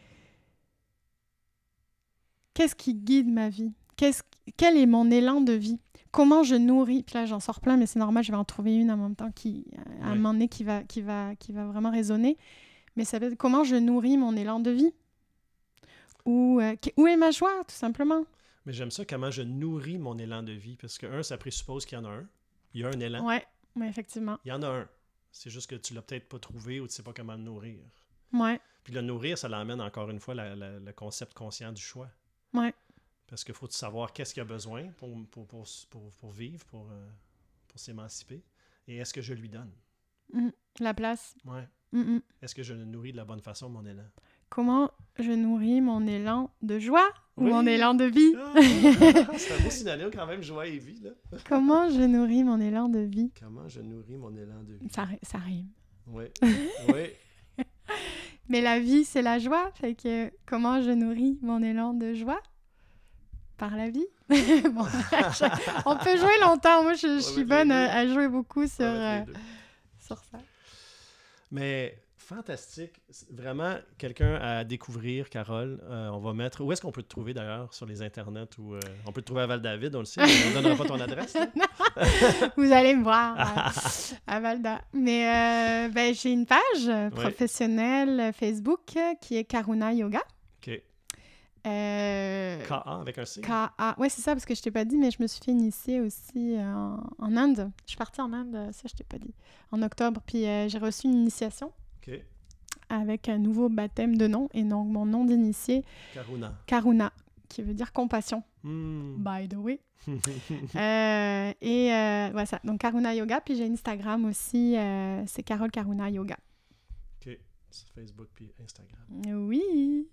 qu'est-ce qui guide ma vie? Quel est mon élan de vie? Comment je nourris? Puis là, j'en sors plein, mais c'est normal, je vais en trouver une en même temps qui, à un moment donné, qui va, qui va, qui va vraiment résonner. Mais ça veut dire comment je nourris mon élan de vie? Ou euh, où est ma joie, tout simplement? Mais j'aime ça, comment je nourris mon élan de vie. Parce que, un, ça présuppose qu'il y en a un. Il y a un élan. Ouais, ouais, effectivement. Il y en a un. C'est juste que tu l'as peut-être pas trouvé ou tu sais pas comment le nourrir. Ouais, Puis le nourrir, ça l'emmène encore une fois la- la- le concept conscient du choix. ouais. Parce qu'il faut savoir qu'est-ce qu'il a besoin pour, pour, pour, pour- pour vivre, pour, euh, pour s'émanciper. Et est-ce que je lui donne? La place. Ouais. Mm, mm. Est-ce que je nourris de la bonne façon mon élan? Comment je nourris mon élan de joie ou mon élan de vie? Ah, c'est un beau synonyme quand même, joie et vie. Là. *laughs* Comment je nourris mon élan de vie? Comment je nourris mon élan de vie? Ça, ça rime. Oui, *laughs* oui. Mais la vie, c'est la joie. Fait que comment je nourris mon élan de joie? Par la vie. *laughs* Bon, *laughs* on peut jouer longtemps. Moi, je, je suis bonne à, jouer beaucoup sur, euh, sur ça. Mais fantastique. Vraiment, quelqu'un à découvrir, Carole. Euh, on va mettre. Où est-ce qu'on peut te trouver d'ailleurs sur les internets ou euh, On peut te trouver à Val-David, on le sait. On ne donnera pas ton *laughs* adresse. Vous allez me voir à, à Valda. Mais euh, ben, j'ai une page professionnelle Facebook qui est Karuna Yoga. Euh, KA avec un C. K-A. Ouais, c'est ça, parce que je t'ai pas dit, mais je me suis fait initier aussi euh, en, en Inde. Je suis partie en Inde, euh, ça, je t'ai pas dit, en octobre. Puis euh, j'ai reçu une initiation OK. avec un nouveau baptême de nom. Et donc, mon nom d'initié, Karuna. Karuna, qui veut dire compassion, Hmm. by the way. *laughs* Euh, et voilà ça. Donc, Karuna Yoga. Puis j'ai Instagram aussi, c'est Carole Karuna Yoga. OK. Sur Facebook puis Instagram. Oui.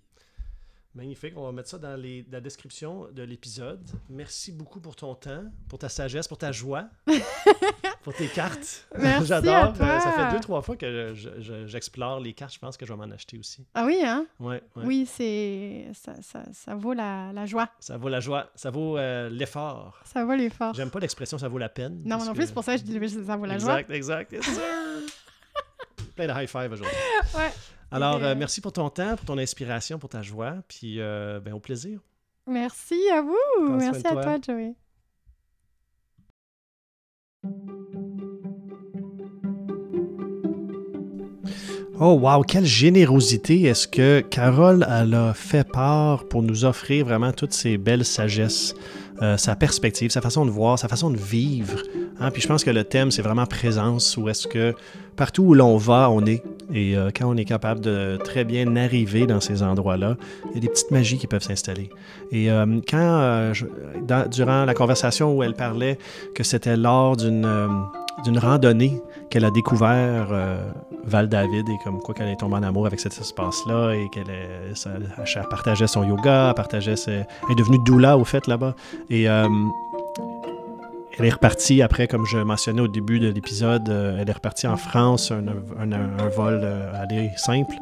Magnifique. On va mettre ça dans les- la description de l'épisode. Merci beaucoup pour ton temps, pour ta sagesse, pour ta joie, *laughs* pour tes cartes. Merci *laughs* J'adore. Euh. Ça fait deux, trois fois que je- je- j'explore les cartes. Je pense que je vais m'en acheter aussi. Ah oui, hein? Ouais, ouais. Oui, c'est ça, ça, ça vaut la, la joie. Ça vaut la joie, ça vaut euh, l'effort. Ça vaut l'effort. J'aime pas l'expression ça vaut la peine. Non, non que- plus, c'est pour ça que je dis ça vaut la joie. Exact, exact. *laughs* Plein de high five aujourd'hui. Ouais. Alors, euh, merci pour ton temps, pour ton inspiration, pour ta joie. Puis, euh, ben, au plaisir. Merci à vous. Merci à toi. toi, Joey. Oh, wow, quelle générosité est-ce que Carole elle a fait part pour nous offrir vraiment toutes ces belles sagesses, euh, sa perspective, sa façon de voir, sa façon de vivre. hein. Puis je pense que le thème, c'est vraiment présence, où est-ce que partout où l'on va, on est. Et euh, quand on est capable de très bien arriver dans ces endroits-là, il y a des petites magies qui peuvent s'installer. Et euh, quand, durant la conversation où elle parlait que c'était lors d'une d'une randonnée qu'elle a découvert euh, Val-David et comme quoi qu'elle est tombée en amour avec cet espace-là et qu'elle partageait son yoga, elle partageait elle est devenue doula au fait là-bas. Et euh, elle est repartie après, comme je mentionnais au début de l'épisode, euh, elle est repartie en France, un, un- un vol aller simple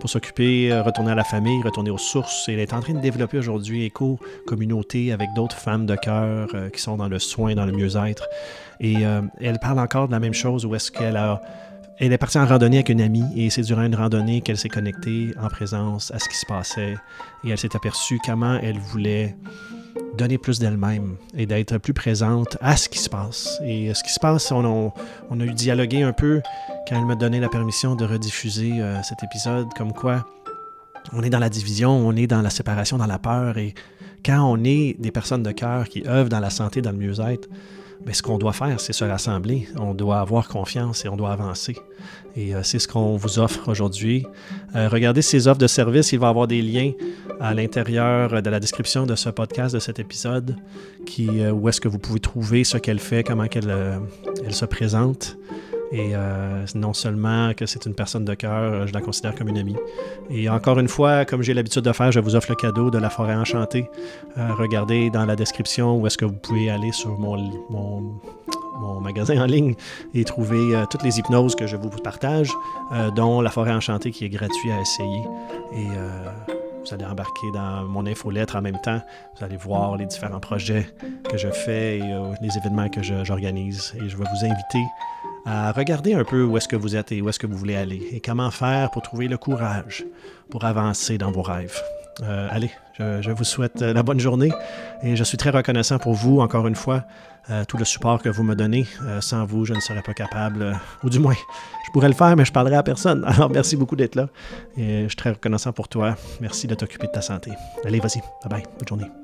pour s'occuper, retourner à la famille, retourner aux sources. Et elle est en train de développer aujourd'hui éco-communauté avec d'autres femmes de cœur qui sont dans le soin, dans le mieux-être. Et euh, elle parle encore de la même chose où est-ce qu'elle a... Elle est partie en randonnée avec une amie et c'est durant une randonnée qu'elle s'est connectée en présence à ce qui se passait et elle s'est aperçue comment elle voulait donner plus d'elle-même et d'être plus présente à ce qui se passe. Et ce qui se passe, on a, on a eu dialogué un peu quand elle m'a donné la permission de rediffuser euh, cet épisode, comme quoi on est dans la division, on est dans la séparation, dans la peur. Et quand on est des personnes de cœur qui œuvrent dans la santé, dans le mieux-être, mais ce qu'on doit faire, c'est se rassembler. On doit avoir confiance et on doit avancer. Et euh, c'est ce qu'on vous offre aujourd'hui. Euh, regardez ces offres de service. Il va y avoir des liens à l'intérieur de la description de ce podcast, de cet épisode, euh, où est-ce que vous pouvez trouver ce qu'elle fait, comment elle se présente. Et euh, non seulement que c'est une personne de cœur, euh, je la considère comme une amie. Et encore une fois, comme j'ai l'habitude de faire, je vous offre le cadeau de la forêt enchantée. Euh, regardez dans la description où est-ce que vous pouvez aller sur mon, magasin en ligne et trouver toutes les hypnoses que je vous partage, dont la forêt enchantée qui est gratuit à essayer. Et vous allez embarquer dans mon infolettre en même temps. Vous allez voir les différents projets que je fais et les événements que j'organise. Et je vais vous inviter à regarder un peu où est-ce que vous êtes et où est-ce que vous voulez aller et comment faire pour trouver le courage pour avancer dans vos rêves. Euh, allez, je, vous souhaite euh, la bonne journée et je suis très reconnaissant pour vous, encore une fois, euh, tout le support que vous me donnez. Sans vous, je ne serais pas capable, ou du moins, je pourrais le faire, mais je parlerai à personne. *laughs* Alors, merci beaucoup d'être là et je suis très reconnaissant pour toi. Merci de t'occuper de ta santé. Allez, vas-y. Bye bye. Bonne journée.